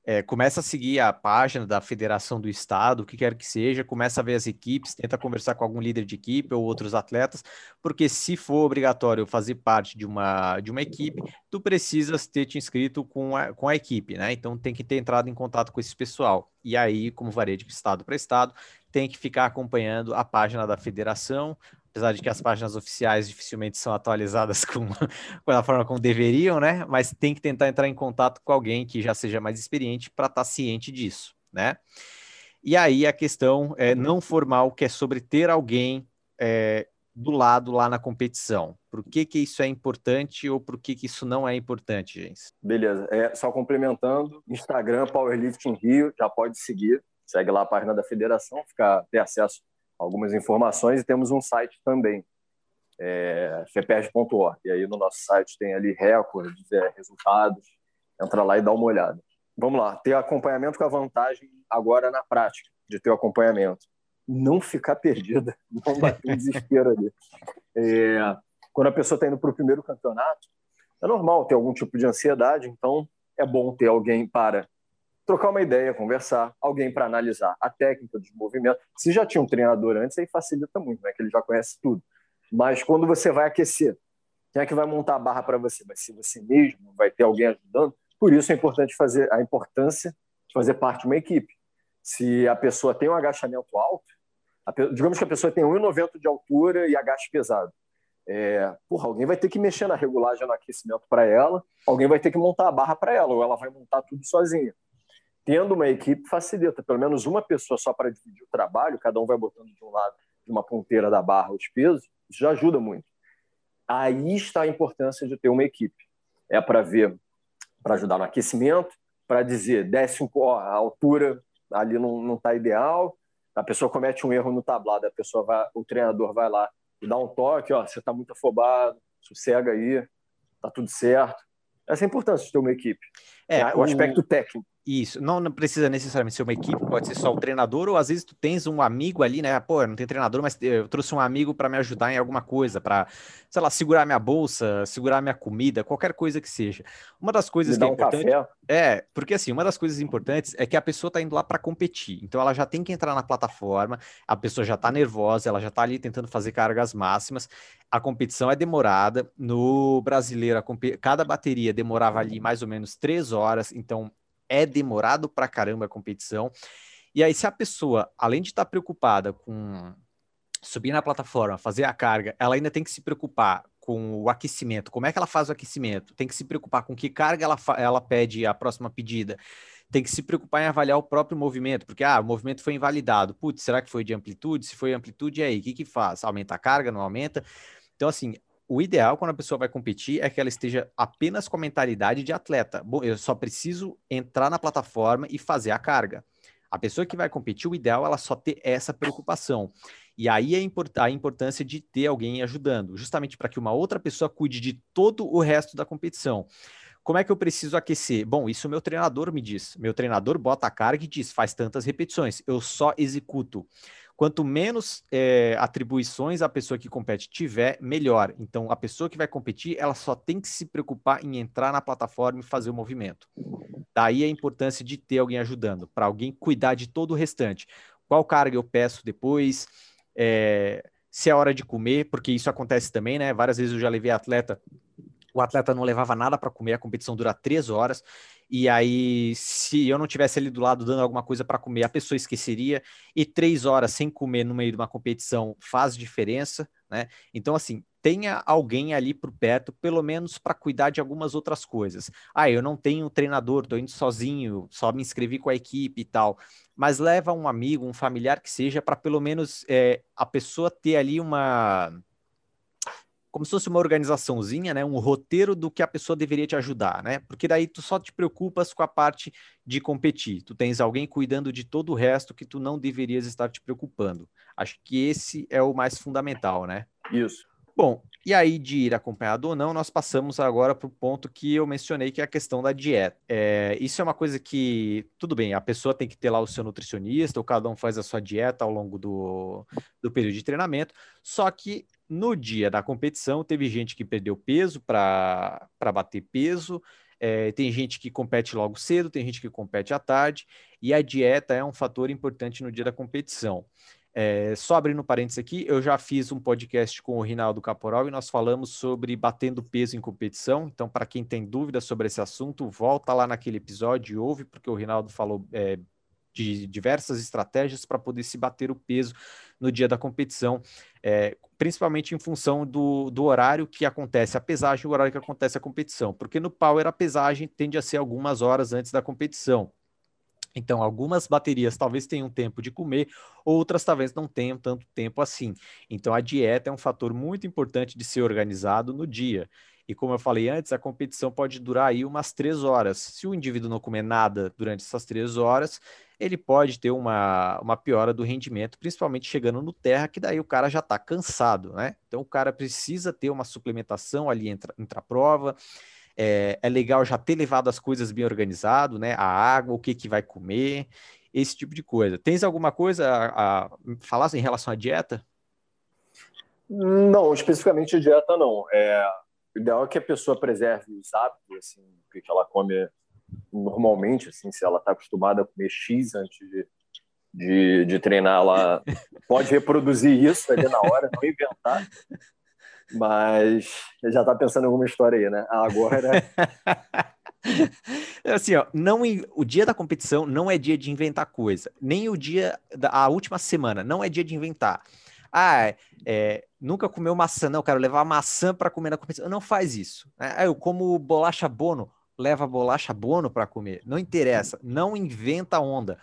É, começa a seguir a página da federação do estado, o que quer que seja, começa a ver as equipes, tenta conversar com algum líder de equipe ou outros atletas, porque se for obrigatório fazer parte de uma, de uma equipe, tu precisas ter te inscrito com a, com a equipe, né? Então tem que ter entrado em contato com esse pessoal. E aí, como varia de estado para estado, tem que ficar acompanhando a página da federação, apesar de que as páginas oficiais dificilmente são atualizadas com, com a forma como deveriam, né? Mas tem que tentar entrar em contato com alguém que já seja mais experiente para estar tá ciente disso, né? E aí a questão é, não formal, que é sobre ter alguém é, do lado lá na competição. Por que, que isso é importante ou por que, que isso não é importante, gente? Beleza. É, só complementando, Instagram Powerlifting Rio, já pode seguir segue lá a página da federação, ficar, ter acesso a algumas informações e temos um site também, é. E aí no nosso site tem ali recordes, é, resultados, entra lá e dá uma olhada. Vamos lá, ter acompanhamento com a vantagem agora na prática, de ter o acompanhamento. Não ficar perdida, não bater um desespero ali. É, quando a pessoa está indo para o primeiro campeonato, é normal ter algum tipo de ansiedade, então é bom ter alguém para trocar uma ideia, conversar, alguém para analisar a técnica dos movimentos. Se já tinha um treinador antes, aí facilita muito, né? Que ele já conhece tudo. Mas quando você vai aquecer, quem é que vai montar a barra para você? Vai ser você mesmo? Vai ter alguém ajudando? Por isso é importante fazer a importância de fazer parte de uma equipe. Se a pessoa tem um agachamento alto, digamos que a pessoa tem 1,90 de altura e agache pesado. É, porra, alguém vai ter que mexer na regulagem no aquecimento para ela, alguém vai ter que montar a barra para ela, ou ela vai montar tudo sozinha tendo uma equipe facilita, pelo menos uma pessoa só para dividir o trabalho, cada um vai botando de um lado de uma ponteira da barra os pesos, isso já ajuda muito. Aí está a importância de ter uma equipe. É para ver, para ajudar no aquecimento, para dizer, desce um, ó, a altura ali não está ideal, a pessoa comete um erro no tablado, a pessoa vai, o treinador vai lá e dá um toque, ó, você está muito afobado, sossega aí, tá tudo certo. Essa é a importância de ter uma equipe. É, o, o aspecto técnico. Isso, não, não, precisa necessariamente ser uma equipe, pode ser só o treinador, ou às vezes tu tens um amigo ali, né? Pô, eu não tenho treinador, mas eu trouxe um amigo para me ajudar em alguma coisa, para, sei lá, segurar minha bolsa, segurar minha comida, qualquer coisa que seja. Uma das coisas me que é um importante café. é, porque assim, uma das coisas importantes é que a pessoa tá indo lá para competir. Então ela já tem que entrar na plataforma, a pessoa já tá nervosa, ela já tá ali tentando fazer cargas máximas. A competição é demorada. No brasileiro, cada bateria demorava ali mais ou menos três horas, então é demorado pra caramba a competição. E aí, se a pessoa, além de estar tá preocupada com subir na plataforma, fazer a carga, ela ainda tem que se preocupar com o aquecimento. Como é que ela faz o aquecimento? Tem que se preocupar com que carga ela, ela pede a próxima pedida. Tem que se preocupar em avaliar o próprio movimento, porque ah, o movimento foi invalidado. Putz, será que foi de amplitude? Se foi amplitude, aí, o que, que faz? Aumenta a carga, não aumenta? Então, assim, o ideal quando a pessoa vai competir é que ela esteja apenas com a mentalidade de atleta. Bom, eu só preciso entrar na plataforma e fazer a carga. A pessoa que vai competir, o ideal é ela só ter essa preocupação. E aí é a importância de ter alguém ajudando, justamente para que uma outra pessoa cuide de todo o resto da competição. Como é que eu preciso aquecer? Bom, isso meu treinador me diz. Meu treinador bota a carga e diz: faz tantas repetições. Eu só executo. Quanto menos é, atribuições a pessoa que compete tiver, melhor. Então, a pessoa que vai competir, ela só tem que se preocupar em entrar na plataforma e fazer o movimento. Daí a importância de ter alguém ajudando, para alguém cuidar de todo o restante. Qual carga eu peço depois? É, se é hora de comer, porque isso acontece também, né? Várias vezes eu já levei atleta o atleta não levava nada para comer, a competição dura três horas, e aí, se eu não tivesse ali do lado dando alguma coisa para comer, a pessoa esqueceria, e três horas sem comer no meio de uma competição faz diferença, né? Então, assim, tenha alguém ali por perto, pelo menos para cuidar de algumas outras coisas. Ah, eu não tenho treinador, estou indo sozinho, só me inscrevi com a equipe e tal. Mas leva um amigo, um familiar que seja, para pelo menos é, a pessoa ter ali uma como se fosse uma organizaçãozinha, né, um roteiro do que a pessoa deveria te ajudar, né? Porque daí tu só te preocupas com a parte de competir. Tu tens alguém cuidando de todo o resto que tu não deverias estar te preocupando. Acho que esse é o mais fundamental, né? Isso. Bom, e aí de ir acompanhado ou não, nós passamos agora para o ponto que eu mencionei, que é a questão da dieta. É, isso é uma coisa que, tudo bem, a pessoa tem que ter lá o seu nutricionista, ou cada um faz a sua dieta ao longo do, do período de treinamento, só que no dia da competição, teve gente que perdeu peso para bater peso, é, tem gente que compete logo cedo, tem gente que compete à tarde, e a dieta é um fator importante no dia da competição. É, só abrindo parênteses aqui, eu já fiz um podcast com o Rinaldo Caporal e nós falamos sobre batendo peso em competição. Então, para quem tem dúvidas sobre esse assunto, volta lá naquele episódio e ouve, porque o Rinaldo falou é, de diversas estratégias para poder se bater o peso no dia da competição, é, principalmente em função do, do horário que acontece a pesagem, o horário que acontece a competição, porque no Power a pesagem tende a ser algumas horas antes da competição. Então, algumas baterias talvez tenham tempo de comer, outras talvez não tenham tanto tempo assim. Então, a dieta é um fator muito importante de ser organizado no dia. E como eu falei antes, a competição pode durar aí umas três horas. Se o indivíduo não comer nada durante essas três horas, ele pode ter uma, uma piora do rendimento, principalmente chegando no terra, que daí o cara já está cansado, né? Então o cara precisa ter uma suplementação ali entre, a prova. É, é, legal já ter levado as coisas bem organizado, né? A água, o que, que vai comer, esse tipo de coisa. Tens alguma coisa a, a falar em relação à dieta? Não, especificamente dieta não. É, o ideal é que a pessoa preserve os hábitos, assim, que ela come normalmente, assim, se ela está acostumada a comer X antes de, de, de treinar, ela pode reproduzir isso ali na hora, não inventar. Mas já está pensando em alguma história aí, né? Agora. assim, ó, não, o dia da competição não é dia de inventar coisa. Nem o dia da a última semana não é dia de inventar. Ah, é, nunca comeu maçã, não, quero levar maçã para comer na competição. Não faz isso. Ah, eu como bolacha bono leva bolacha bono para comer. Não interessa, não inventa onda.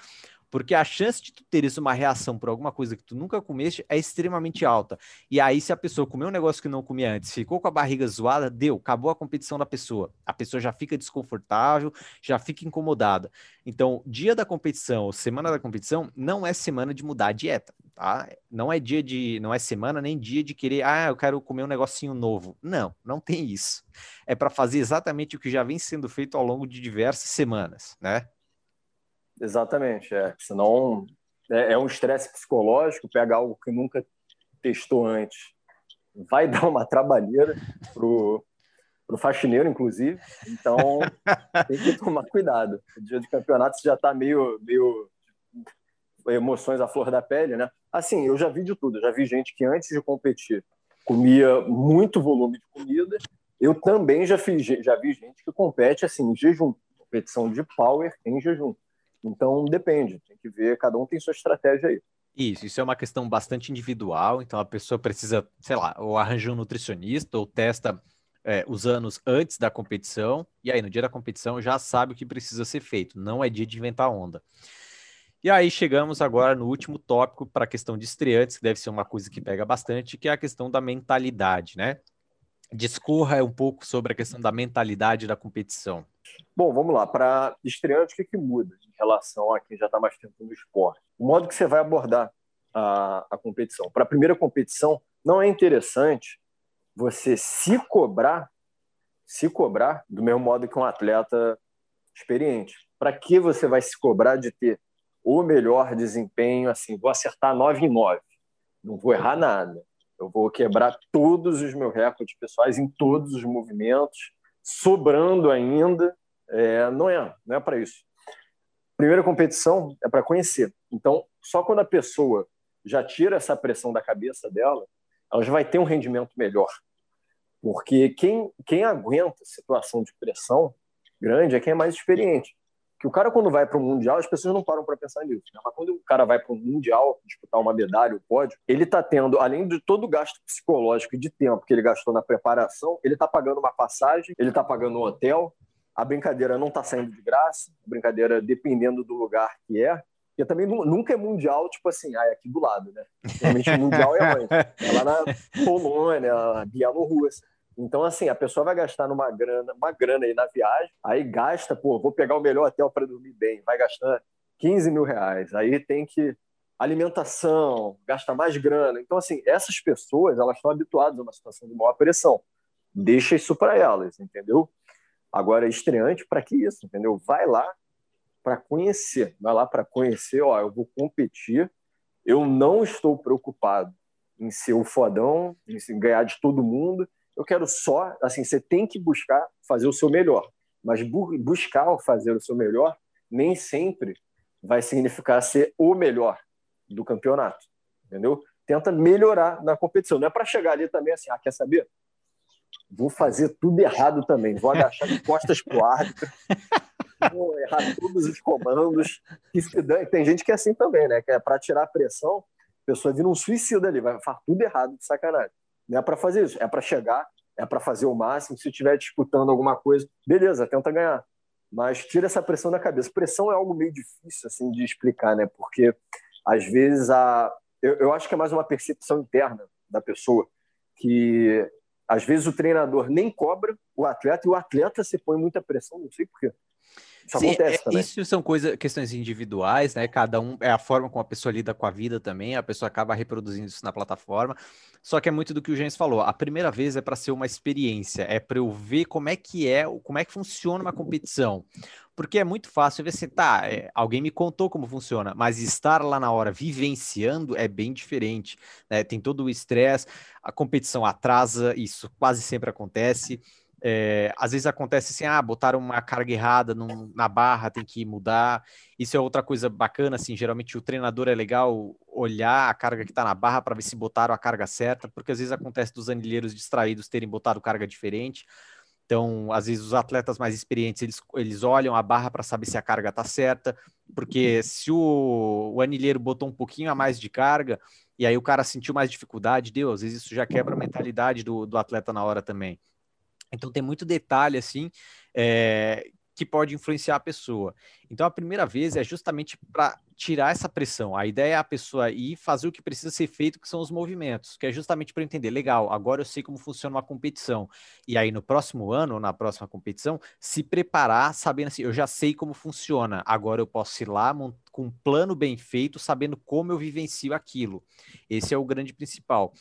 Porque a chance de tu teres uma reação por alguma coisa que tu nunca comeste é extremamente alta. E aí, se a pessoa comeu um negócio que não comia antes, ficou com a barriga zoada, deu, acabou a competição da pessoa. A pessoa já fica desconfortável, já fica incomodada. Então, dia da competição, semana da competição, não é semana de mudar a dieta, tá? Não é dia de, não é semana nem dia de querer, ah, eu quero comer um negocinho novo. Não, não tem isso. É para fazer exatamente o que já vem sendo feito ao longo de diversas semanas, né? Exatamente, é. Senão é, é um estresse psicológico, pega algo que nunca testou antes. Vai dar uma trabalheira pro, pro faxineiro, inclusive. Então tem que tomar cuidado. O dia de campeonato você já está meio, meio emoções à flor da pele, né? Assim, eu já vi de tudo. Eu já vi gente que antes de competir comia muito volume de comida. Eu também já, fiz, já vi gente que compete assim em jejum, competição de power em jejum. Então depende, tem que ver, cada um tem sua estratégia aí. Isso, isso é uma questão bastante individual, então a pessoa precisa, sei lá, ou arranjar um nutricionista, ou testa é, os anos antes da competição, e aí no dia da competição já sabe o que precisa ser feito, não é dia de inventar onda. E aí chegamos agora no último tópico para a questão de estreantes, que deve ser uma coisa que pega bastante, que é a questão da mentalidade, né? Discorra um pouco sobre a questão da mentalidade da competição. Bom, vamos lá. Para estreante, o que, que muda em relação a quem já está mais tempo no esporte? O modo que você vai abordar a, a competição. Para a primeira competição, não é interessante você se cobrar, se cobrar do mesmo modo que um atleta experiente. Para que você vai se cobrar de ter o melhor desempenho? Assim, vou acertar 9 em 9, não vou errar nada. Eu vou quebrar todos os meus recordes pessoais em todos os movimentos, sobrando ainda é, não é, não é para isso. Primeira competição é para conhecer. Então, só quando a pessoa já tira essa pressão da cabeça dela, ela já vai ter um rendimento melhor. Porque quem, quem aguenta situação de pressão grande é quem é mais experiente. Que o cara, quando vai para o Mundial, as pessoas não param para pensar nisso. Né? Mas quando o cara vai para o Mundial disputar uma medalha, o pódio, ele está tendo, além de todo o gasto psicológico e de tempo que ele gastou na preparação, ele está pagando uma passagem, ele está pagando um hotel, a brincadeira não está saindo de graça, a brincadeira dependendo do lugar que é, porque também nunca é mundial, tipo assim, ah, é aqui do lado, né? Realmente mundial é onde? É lá na Polônia, Bielorrússia. Então, assim, a pessoa vai gastar numa grana, uma grana aí na viagem, aí gasta, pô, vou pegar o melhor hotel para dormir bem, vai gastar 15 mil reais. Aí tem que alimentação, gasta mais grana. Então, assim, essas pessoas, elas estão habituadas a uma situação de maior pressão. Deixa isso para elas, entendeu? Agora, estreante, para que isso, entendeu? Vai lá para conhecer, vai lá para conhecer, ó, eu vou competir, eu não estou preocupado em ser o fodão, em ganhar de todo mundo, eu quero só, assim, você tem que buscar fazer o seu melhor, mas bu buscar fazer o seu melhor nem sempre vai significar ser o melhor do campeonato, entendeu? Tenta melhorar na competição, não é para chegar ali também assim, ah, quer saber? Vou fazer tudo errado também, vou agachar de costas pro árbitro, vou errar todos os comandos. Tem gente que é assim também, né? Que é para tirar a pressão, a pessoa vira um suicida ali, vai fazer tudo errado de sacanagem. Não é para fazer isso, é para chegar, é para fazer o máximo. Se estiver disputando alguma coisa, beleza, tenta ganhar. Mas tira essa pressão da cabeça. Pressão é algo meio difícil assim de explicar, né? Porque às vezes a eu, eu acho que é mais uma percepção interna da pessoa que às vezes o treinador nem cobra o atleta e o atleta se põe muita pressão, não sei porquê. Isso Sim, acontece é, também. Isso são coisa, questões individuais, né? Cada um é a forma como a pessoa lida com a vida também, a pessoa acaba reproduzindo isso na plataforma. Só que é muito do que o James falou. A primeira vez é para ser uma experiência, é para eu ver como é que é, como é que funciona uma competição. Porque é muito fácil ver assim, tá, é, alguém me contou como funciona, mas estar lá na hora vivenciando é bem diferente. Né? Tem todo o estresse, a competição atrasa, isso quase sempre acontece. É, às vezes acontece assim, ah, botaram uma carga errada na barra, tem que mudar. Isso é outra coisa bacana, assim, geralmente o treinador é legal olhar a carga que está na barra para ver se botaram a carga certa, porque às vezes acontece dos anilheiros distraídos terem botado carga diferente. Então, às vezes os atletas mais experientes, eles, eles olham a barra para saber se a carga está certa, porque se o, o anilheiro botou um pouquinho a mais de carga, e aí o cara sentiu mais dificuldade, deu, às vezes isso já quebra a mentalidade do, do atleta na hora também. Então tem muito detalhe assim é, que pode influenciar a pessoa. Então a primeira vez é justamente para tirar essa pressão. A ideia é a pessoa ir fazer o que precisa ser feito, que são os movimentos, que é justamente para entender, legal, agora eu sei como funciona uma competição. E aí no próximo ano, ou na próxima competição, se preparar sabendo assim, eu já sei como funciona, agora eu posso ir lá com um plano bem feito, sabendo como eu vivencio aquilo. Esse é o grande principal.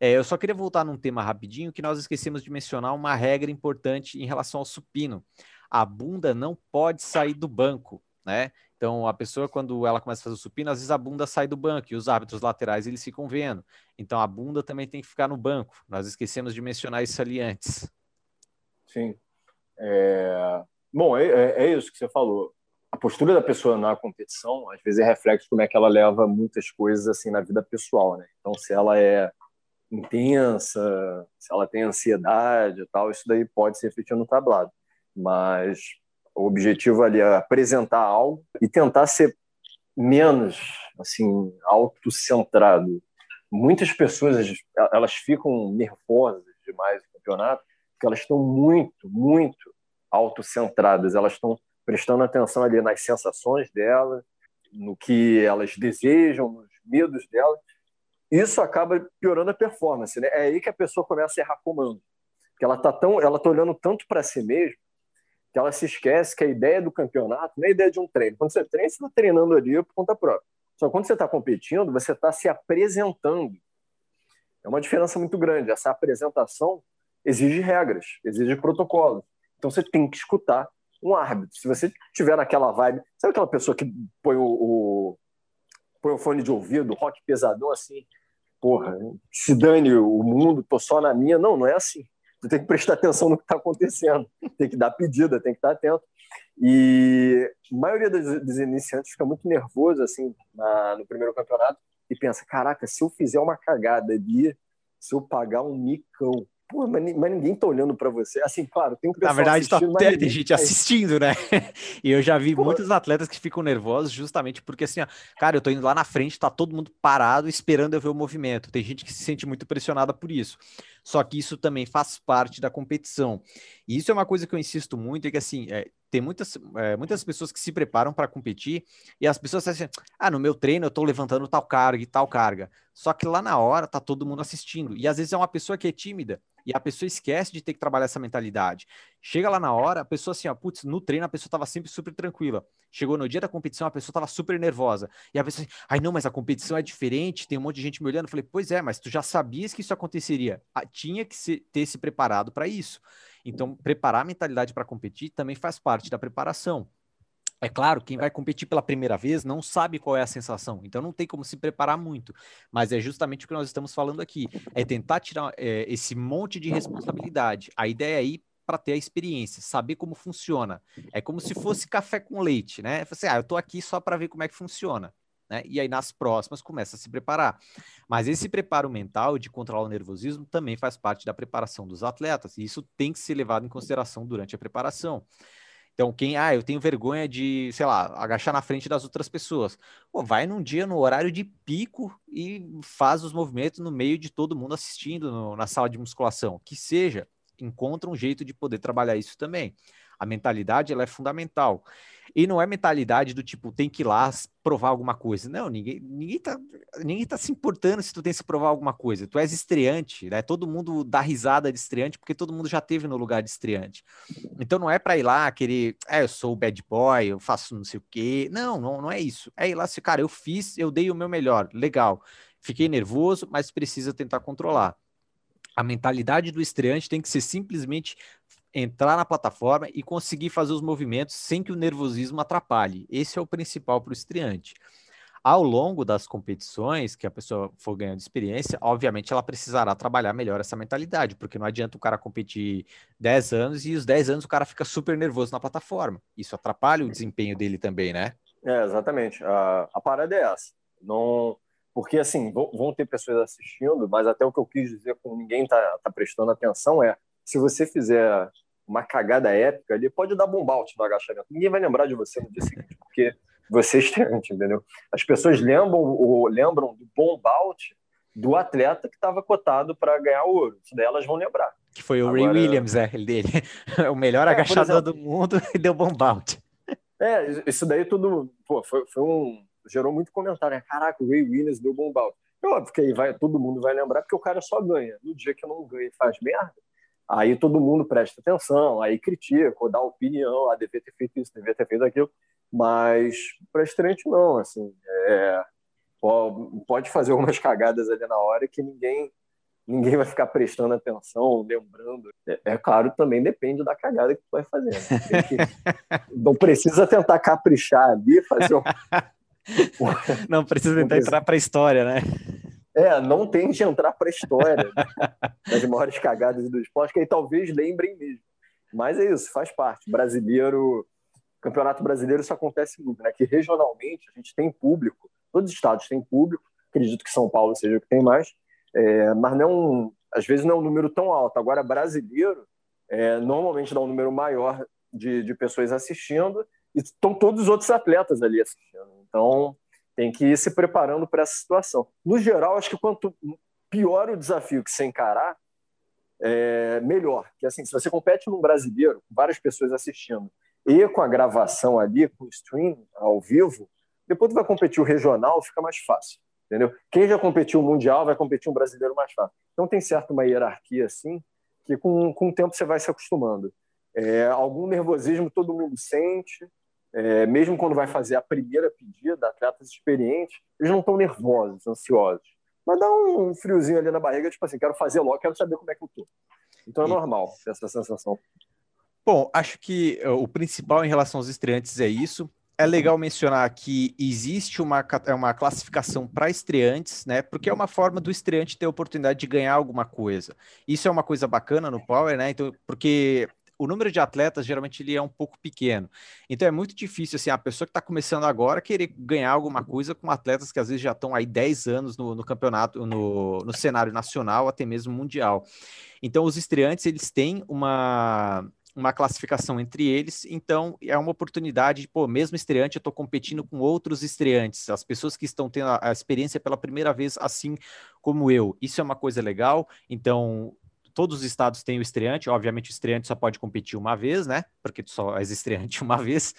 É, eu só queria voltar num tema rapidinho que nós esquecemos de mencionar uma regra importante em relação ao supino. A bunda não pode sair do banco, né? Então, a pessoa, quando ela começa a fazer o supino, às vezes a bunda sai do banco e os árbitros laterais eles ficam vendo. Então, a bunda também tem que ficar no banco. Nós esquecemos de mencionar isso ali antes. Sim. É... Bom, é, é, é isso que você falou. A postura da pessoa na competição, às vezes, é reflexo como é que ela leva muitas coisas assim na vida pessoal, né? Então, se ela é intensa, se ela tem ansiedade e tal, isso daí pode se refletir no tablado. Mas o objetivo ali é apresentar algo e tentar ser menos assim autocentrado. Muitas pessoas elas ficam nervosas demais no campeonato porque elas estão muito, muito autocentradas. Elas estão prestando atenção ali nas sensações delas, no que elas desejam, nos medos delas. Isso acaba piorando a performance, né? É aí que a pessoa começa a errar comando, porque ela tá tão, ela tá olhando tanto para si mesma que ela se esquece que a ideia do campeonato não é a ideia de um treino. Quando você treina, você está treinando ali por conta própria. Só quando você está competindo, você está se apresentando. É uma diferença muito grande. Essa apresentação exige regras, exige protocolos. Então você tem que escutar um árbitro. Se você estiver naquela vibe, sabe aquela pessoa que põe o, o, põe o fone de ouvido, rock pesadão assim, porra, se dane o mundo, tô só na minha. Não, não é assim tu tem que prestar atenção no que está acontecendo, tem que dar pedida, tem que estar atento. E a maioria dos, dos iniciantes fica muito nervoso assim na, no primeiro campeonato e pensa: caraca, se eu fizer uma cagada ali, se eu pagar um micão, Pô, mas, mas ninguém tá olhando para você. Assim, claro, tem um pessoal Na verdade, tá, assistindo, tem, gente assistindo, né? e eu já vi Pô. muitos atletas que ficam nervosos justamente porque, assim, ó, cara, eu tô indo lá na frente, tá todo mundo parado esperando eu ver o movimento. Tem gente que se sente muito pressionada por isso. Só que isso também faz parte da competição. E isso é uma coisa que eu insisto muito, é que, assim, é, tem muitas, é, muitas pessoas que se preparam para competir e as pessoas dizem assim, ah, no meu treino eu estou levantando tal carga e tal carga. Só que lá na hora tá todo mundo assistindo. E às vezes é uma pessoa que é tímida e a pessoa esquece de ter que trabalhar essa mentalidade. Chega lá na hora, a pessoa assim, ó, putz, no treino a pessoa estava sempre super tranquila. Chegou no dia da competição, a pessoa estava super nervosa. E a pessoa assim, ai não, mas a competição é diferente, tem um monte de gente me olhando. Eu falei, pois é, mas tu já sabias que isso aconteceria. Ah, tinha que se, ter se preparado para isso. Então, preparar a mentalidade para competir também faz parte da preparação. É claro, quem vai competir pela primeira vez não sabe qual é a sensação, então não tem como se preparar muito. Mas é justamente o que nós estamos falando aqui: é tentar tirar é, esse monte de responsabilidade. A ideia é ir para ter a experiência, saber como funciona. É como se fosse café com leite, né? Você, ah, eu estou aqui só para ver como é que funciona. Né? E aí nas próximas começa a se preparar. Mas esse preparo mental de controlar o nervosismo também faz parte da preparação dos atletas, e isso tem que ser levado em consideração durante a preparação. Então, quem, ah, eu tenho vergonha de, sei lá, agachar na frente das outras pessoas. Pô, vai num dia no horário de pico e faz os movimentos no meio de todo mundo assistindo no, na sala de musculação. Que seja, encontra um jeito de poder trabalhar isso também. A mentalidade ela é fundamental. E não é mentalidade do tipo, tem que ir lá provar alguma coisa. Não, ninguém, ninguém, tá, ninguém tá se importando se tu tem que provar alguma coisa. Tu és estreante, né? Todo mundo dá risada de estreante porque todo mundo já teve no lugar de estreante. Então não é para ir lá querer, é, eu sou o bad boy, eu faço não sei o quê. Não, não, não é isso. É ir lá, assim, cara, eu fiz, eu dei o meu melhor, legal. Fiquei nervoso, mas precisa tentar controlar. A mentalidade do estreante tem que ser simplesmente entrar na plataforma e conseguir fazer os movimentos sem que o nervosismo atrapalhe. Esse é o principal para o estreante. Ao longo das competições, que a pessoa for ganhando experiência, obviamente ela precisará trabalhar melhor essa mentalidade, porque não adianta o cara competir 10 anos e os 10 anos o cara fica super nervoso na plataforma. Isso atrapalha o desempenho dele também, né? É, exatamente. A, a parada é essa. Não, porque, assim, vão ter pessoas assistindo, mas até o que eu quis dizer com ninguém tá, tá prestando atenção é se você fizer uma cagada épica ali, pode dar bombaute no agachamento. Ninguém vai lembrar de você no dia seguinte, porque você é estreante, entendeu? As pessoas lembram, ou lembram do bombaute do atleta que estava cotado para ganhar ouro. Isso daí elas vão lembrar. Que foi o Agora... Ray Williams, é, ele dele. o melhor é, agachador exemplo, do mundo e deu bombaute. É, isso daí tudo, pô, foi, foi um gerou muito comentário, né? Caraca, o Ray Williams deu bombaute. É óbvio que aí vai, todo mundo vai lembrar, porque o cara só ganha. No dia que não ganha e faz merda, Aí todo mundo presta atenção, aí critica, ou dá opinião, ah, devia ter feito isso, devia ter feito aquilo, mas para estreante não, assim, é, pode fazer algumas cagadas ali na hora que ninguém ninguém vai ficar prestando atenção, lembrando. É, é claro, também depende da cagada que tu vai fazer. Né? Que, não precisa tentar caprichar ali, fazer um... Não precisa tentar não entrar para a história, né? É, não tente entrar para a história das maiores cagadas do esporte, que aí talvez lembrem mesmo. Mas é isso, faz parte. Brasileiro, Campeonato Brasileiro, isso acontece muito, né? Que regionalmente a gente tem público, todos os estados têm público, acredito que São Paulo seja o que tem mais, é, mas não, às vezes não é um número tão alto. Agora, brasileiro, é, normalmente dá um número maior de, de pessoas assistindo e estão todos os outros atletas ali assistindo. Então, tem que ir se preparando para essa situação. No geral, acho que quanto pior o desafio que você encarar, é melhor. Que assim, se você compete num brasileiro, com várias pessoas assistindo, e com a gravação ali, com o stream ao vivo, depois tu vai competir o regional, fica mais fácil. Entendeu? Quem já competiu o mundial vai competir um brasileiro mais fácil. Então tem certo uma hierarquia assim, que com, com o tempo você vai se acostumando. É, algum nervosismo todo mundo sente, é, mesmo quando vai fazer a primeira pedida, atletas experientes, eles não estão nervosos, ansiosos. Mas dá um friozinho ali na barriga, tipo assim, quero fazer logo, quero saber como é que eu tô. Então é normal essa sensação. Bom, acho que eh, o principal em relação aos estreantes é isso. É legal mencionar que existe uma, é uma classificação para estreantes, né? Porque é uma forma do estreante ter a oportunidade de ganhar alguma coisa. Isso é uma coisa bacana no Power, né? Então, porque o número de atletas geralmente ele é um pouco pequeno. Então é muito difícil assim, a pessoa que está começando agora querer ganhar alguma coisa com atletas que às vezes já estão aí 10 anos no, no campeonato, no, no cenário nacional, até mesmo mundial. Então os estreantes eles têm uma uma classificação entre eles, então é uma oportunidade, pô, mesmo estreante, eu estou competindo com outros estreantes, as pessoas que estão tendo a, a experiência pela primeira vez, assim como eu. Isso é uma coisa legal, então todos os estados têm o estreante, obviamente o estreante só pode competir uma vez, né? Porque tu só és estreante uma vez.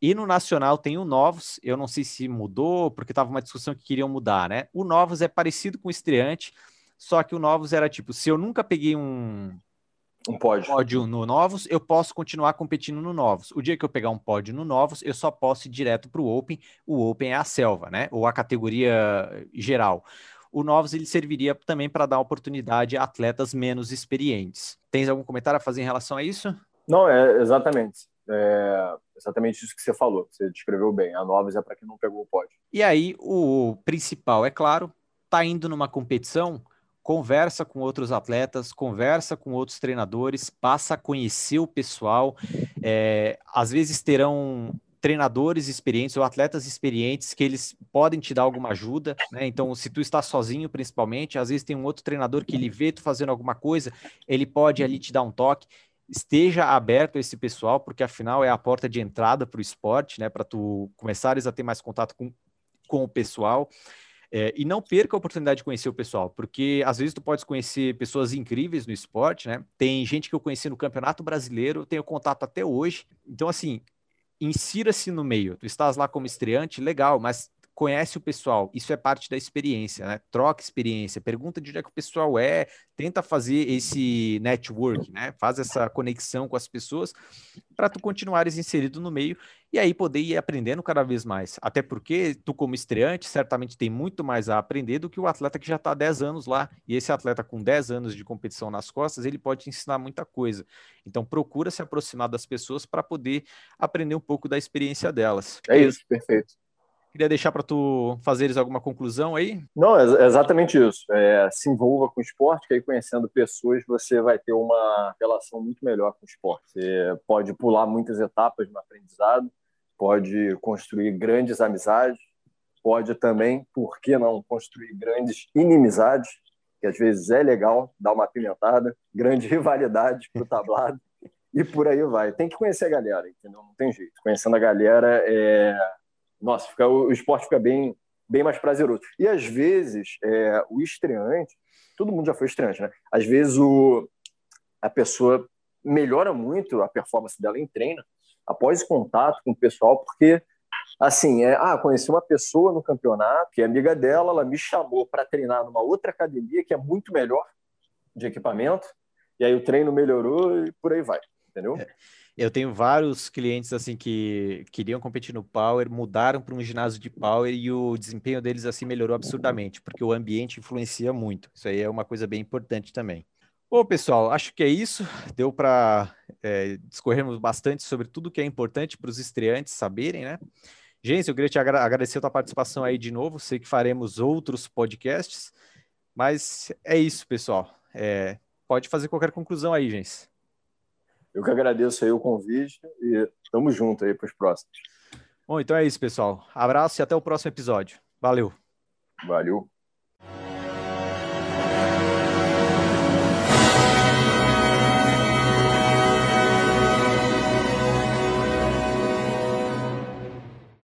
E no nacional tem o Novos, eu não sei se mudou, porque estava uma discussão que queriam mudar, né? O Novos é parecido com o estreante, só que o Novos era tipo, se eu nunca peguei um, um pódio. pódio no Novos, eu posso continuar competindo no Novos. O dia que eu pegar um pódio no Novos, eu só posso ir direto para o Open. O Open é a selva, né? Ou a categoria geral. O Novos ele serviria também para dar oportunidade a atletas menos experientes. Tens algum comentário a fazer em relação a isso? Não, é exatamente. É exatamente isso que você falou. Você descreveu bem. A Novos é para quem não pegou o pódio. E aí, o principal, é claro, tá indo numa competição conversa com outros atletas, conversa com outros treinadores, passa a conhecer o pessoal. É, às vezes terão treinadores experientes ou atletas experientes que eles podem te dar alguma ajuda, né? Então, se tu está sozinho, principalmente, às vezes tem um outro treinador que ele vê tu fazendo alguma coisa, ele pode ali te dar um toque. Esteja aberto a esse pessoal, porque afinal é a porta de entrada para o esporte, né? Para tu começares a ter mais contato com, com o pessoal. É, e não perca a oportunidade de conhecer o pessoal, porque às vezes tu pode conhecer pessoas incríveis no esporte, né? Tem gente que eu conheci no Campeonato Brasileiro, tenho contato até hoje. Então, assim, insira-se no meio. Tu estás lá como estreante, legal, mas conhece o pessoal, isso é parte da experiência, né? Troca experiência, pergunta de onde é que o pessoal é, tenta fazer esse network, né? Faz essa conexão com as pessoas para tu continuares inserido no meio e aí poder ir aprendendo cada vez mais. Até porque tu, como estreante, certamente tem muito mais a aprender do que o atleta que já está há 10 anos lá. E esse atleta com 10 anos de competição nas costas, ele pode te ensinar muita coisa. Então procura se aproximar das pessoas para poder aprender um pouco da experiência delas. É isso, perfeito. Queria deixar para tu fazeres alguma conclusão aí? Não, é exatamente isso. É, se envolva com o esporte, que aí conhecendo pessoas você vai ter uma relação muito melhor com o esporte. Você pode pular muitas etapas no aprendizado, pode construir grandes amizades, pode também, por que não, construir grandes inimizades, que às vezes é legal dar uma apimentada, grande rivalidade para o tablado, e por aí vai. Tem que conhecer a galera, entendeu? Não tem jeito. Conhecendo a galera é nossa, fica, o, esporte fica bem, bem mais prazeroso. E às vezes, é, o estreante, todo mundo já foi estreante, né? Às vezes o, a pessoa melhora muito a performance dela em treino após contato com o pessoal, porque assim, é, ah, conheci uma pessoa no campeonato que é amiga dela, ela me chamou para treinar numa outra academia que é muito melhor de equipamento, e aí o treino melhorou e por aí vai, entendeu? É. Eu tenho vários clientes assim que queriam competir no Power, mudaram para um ginásio de Power e o desempenho deles assim melhorou absurdamente, porque o ambiente influencia muito. Isso aí é uma coisa bem importante também. Bom, pessoal, acho que é isso. Deu para é, discorrermos bastante sobre tudo que é importante para os estreantes saberem, né? Gente, eu queria te agra agradecer a tua participação aí de novo. Sei que faremos outros podcasts, mas é isso, pessoal. É, pode fazer qualquer conclusão aí, gente. Eu que agradeço aí o convite e estamos juntos aí para os próximos. Bom, então é isso, pessoal. Abraço e até o próximo episódio. Valeu. Valeu.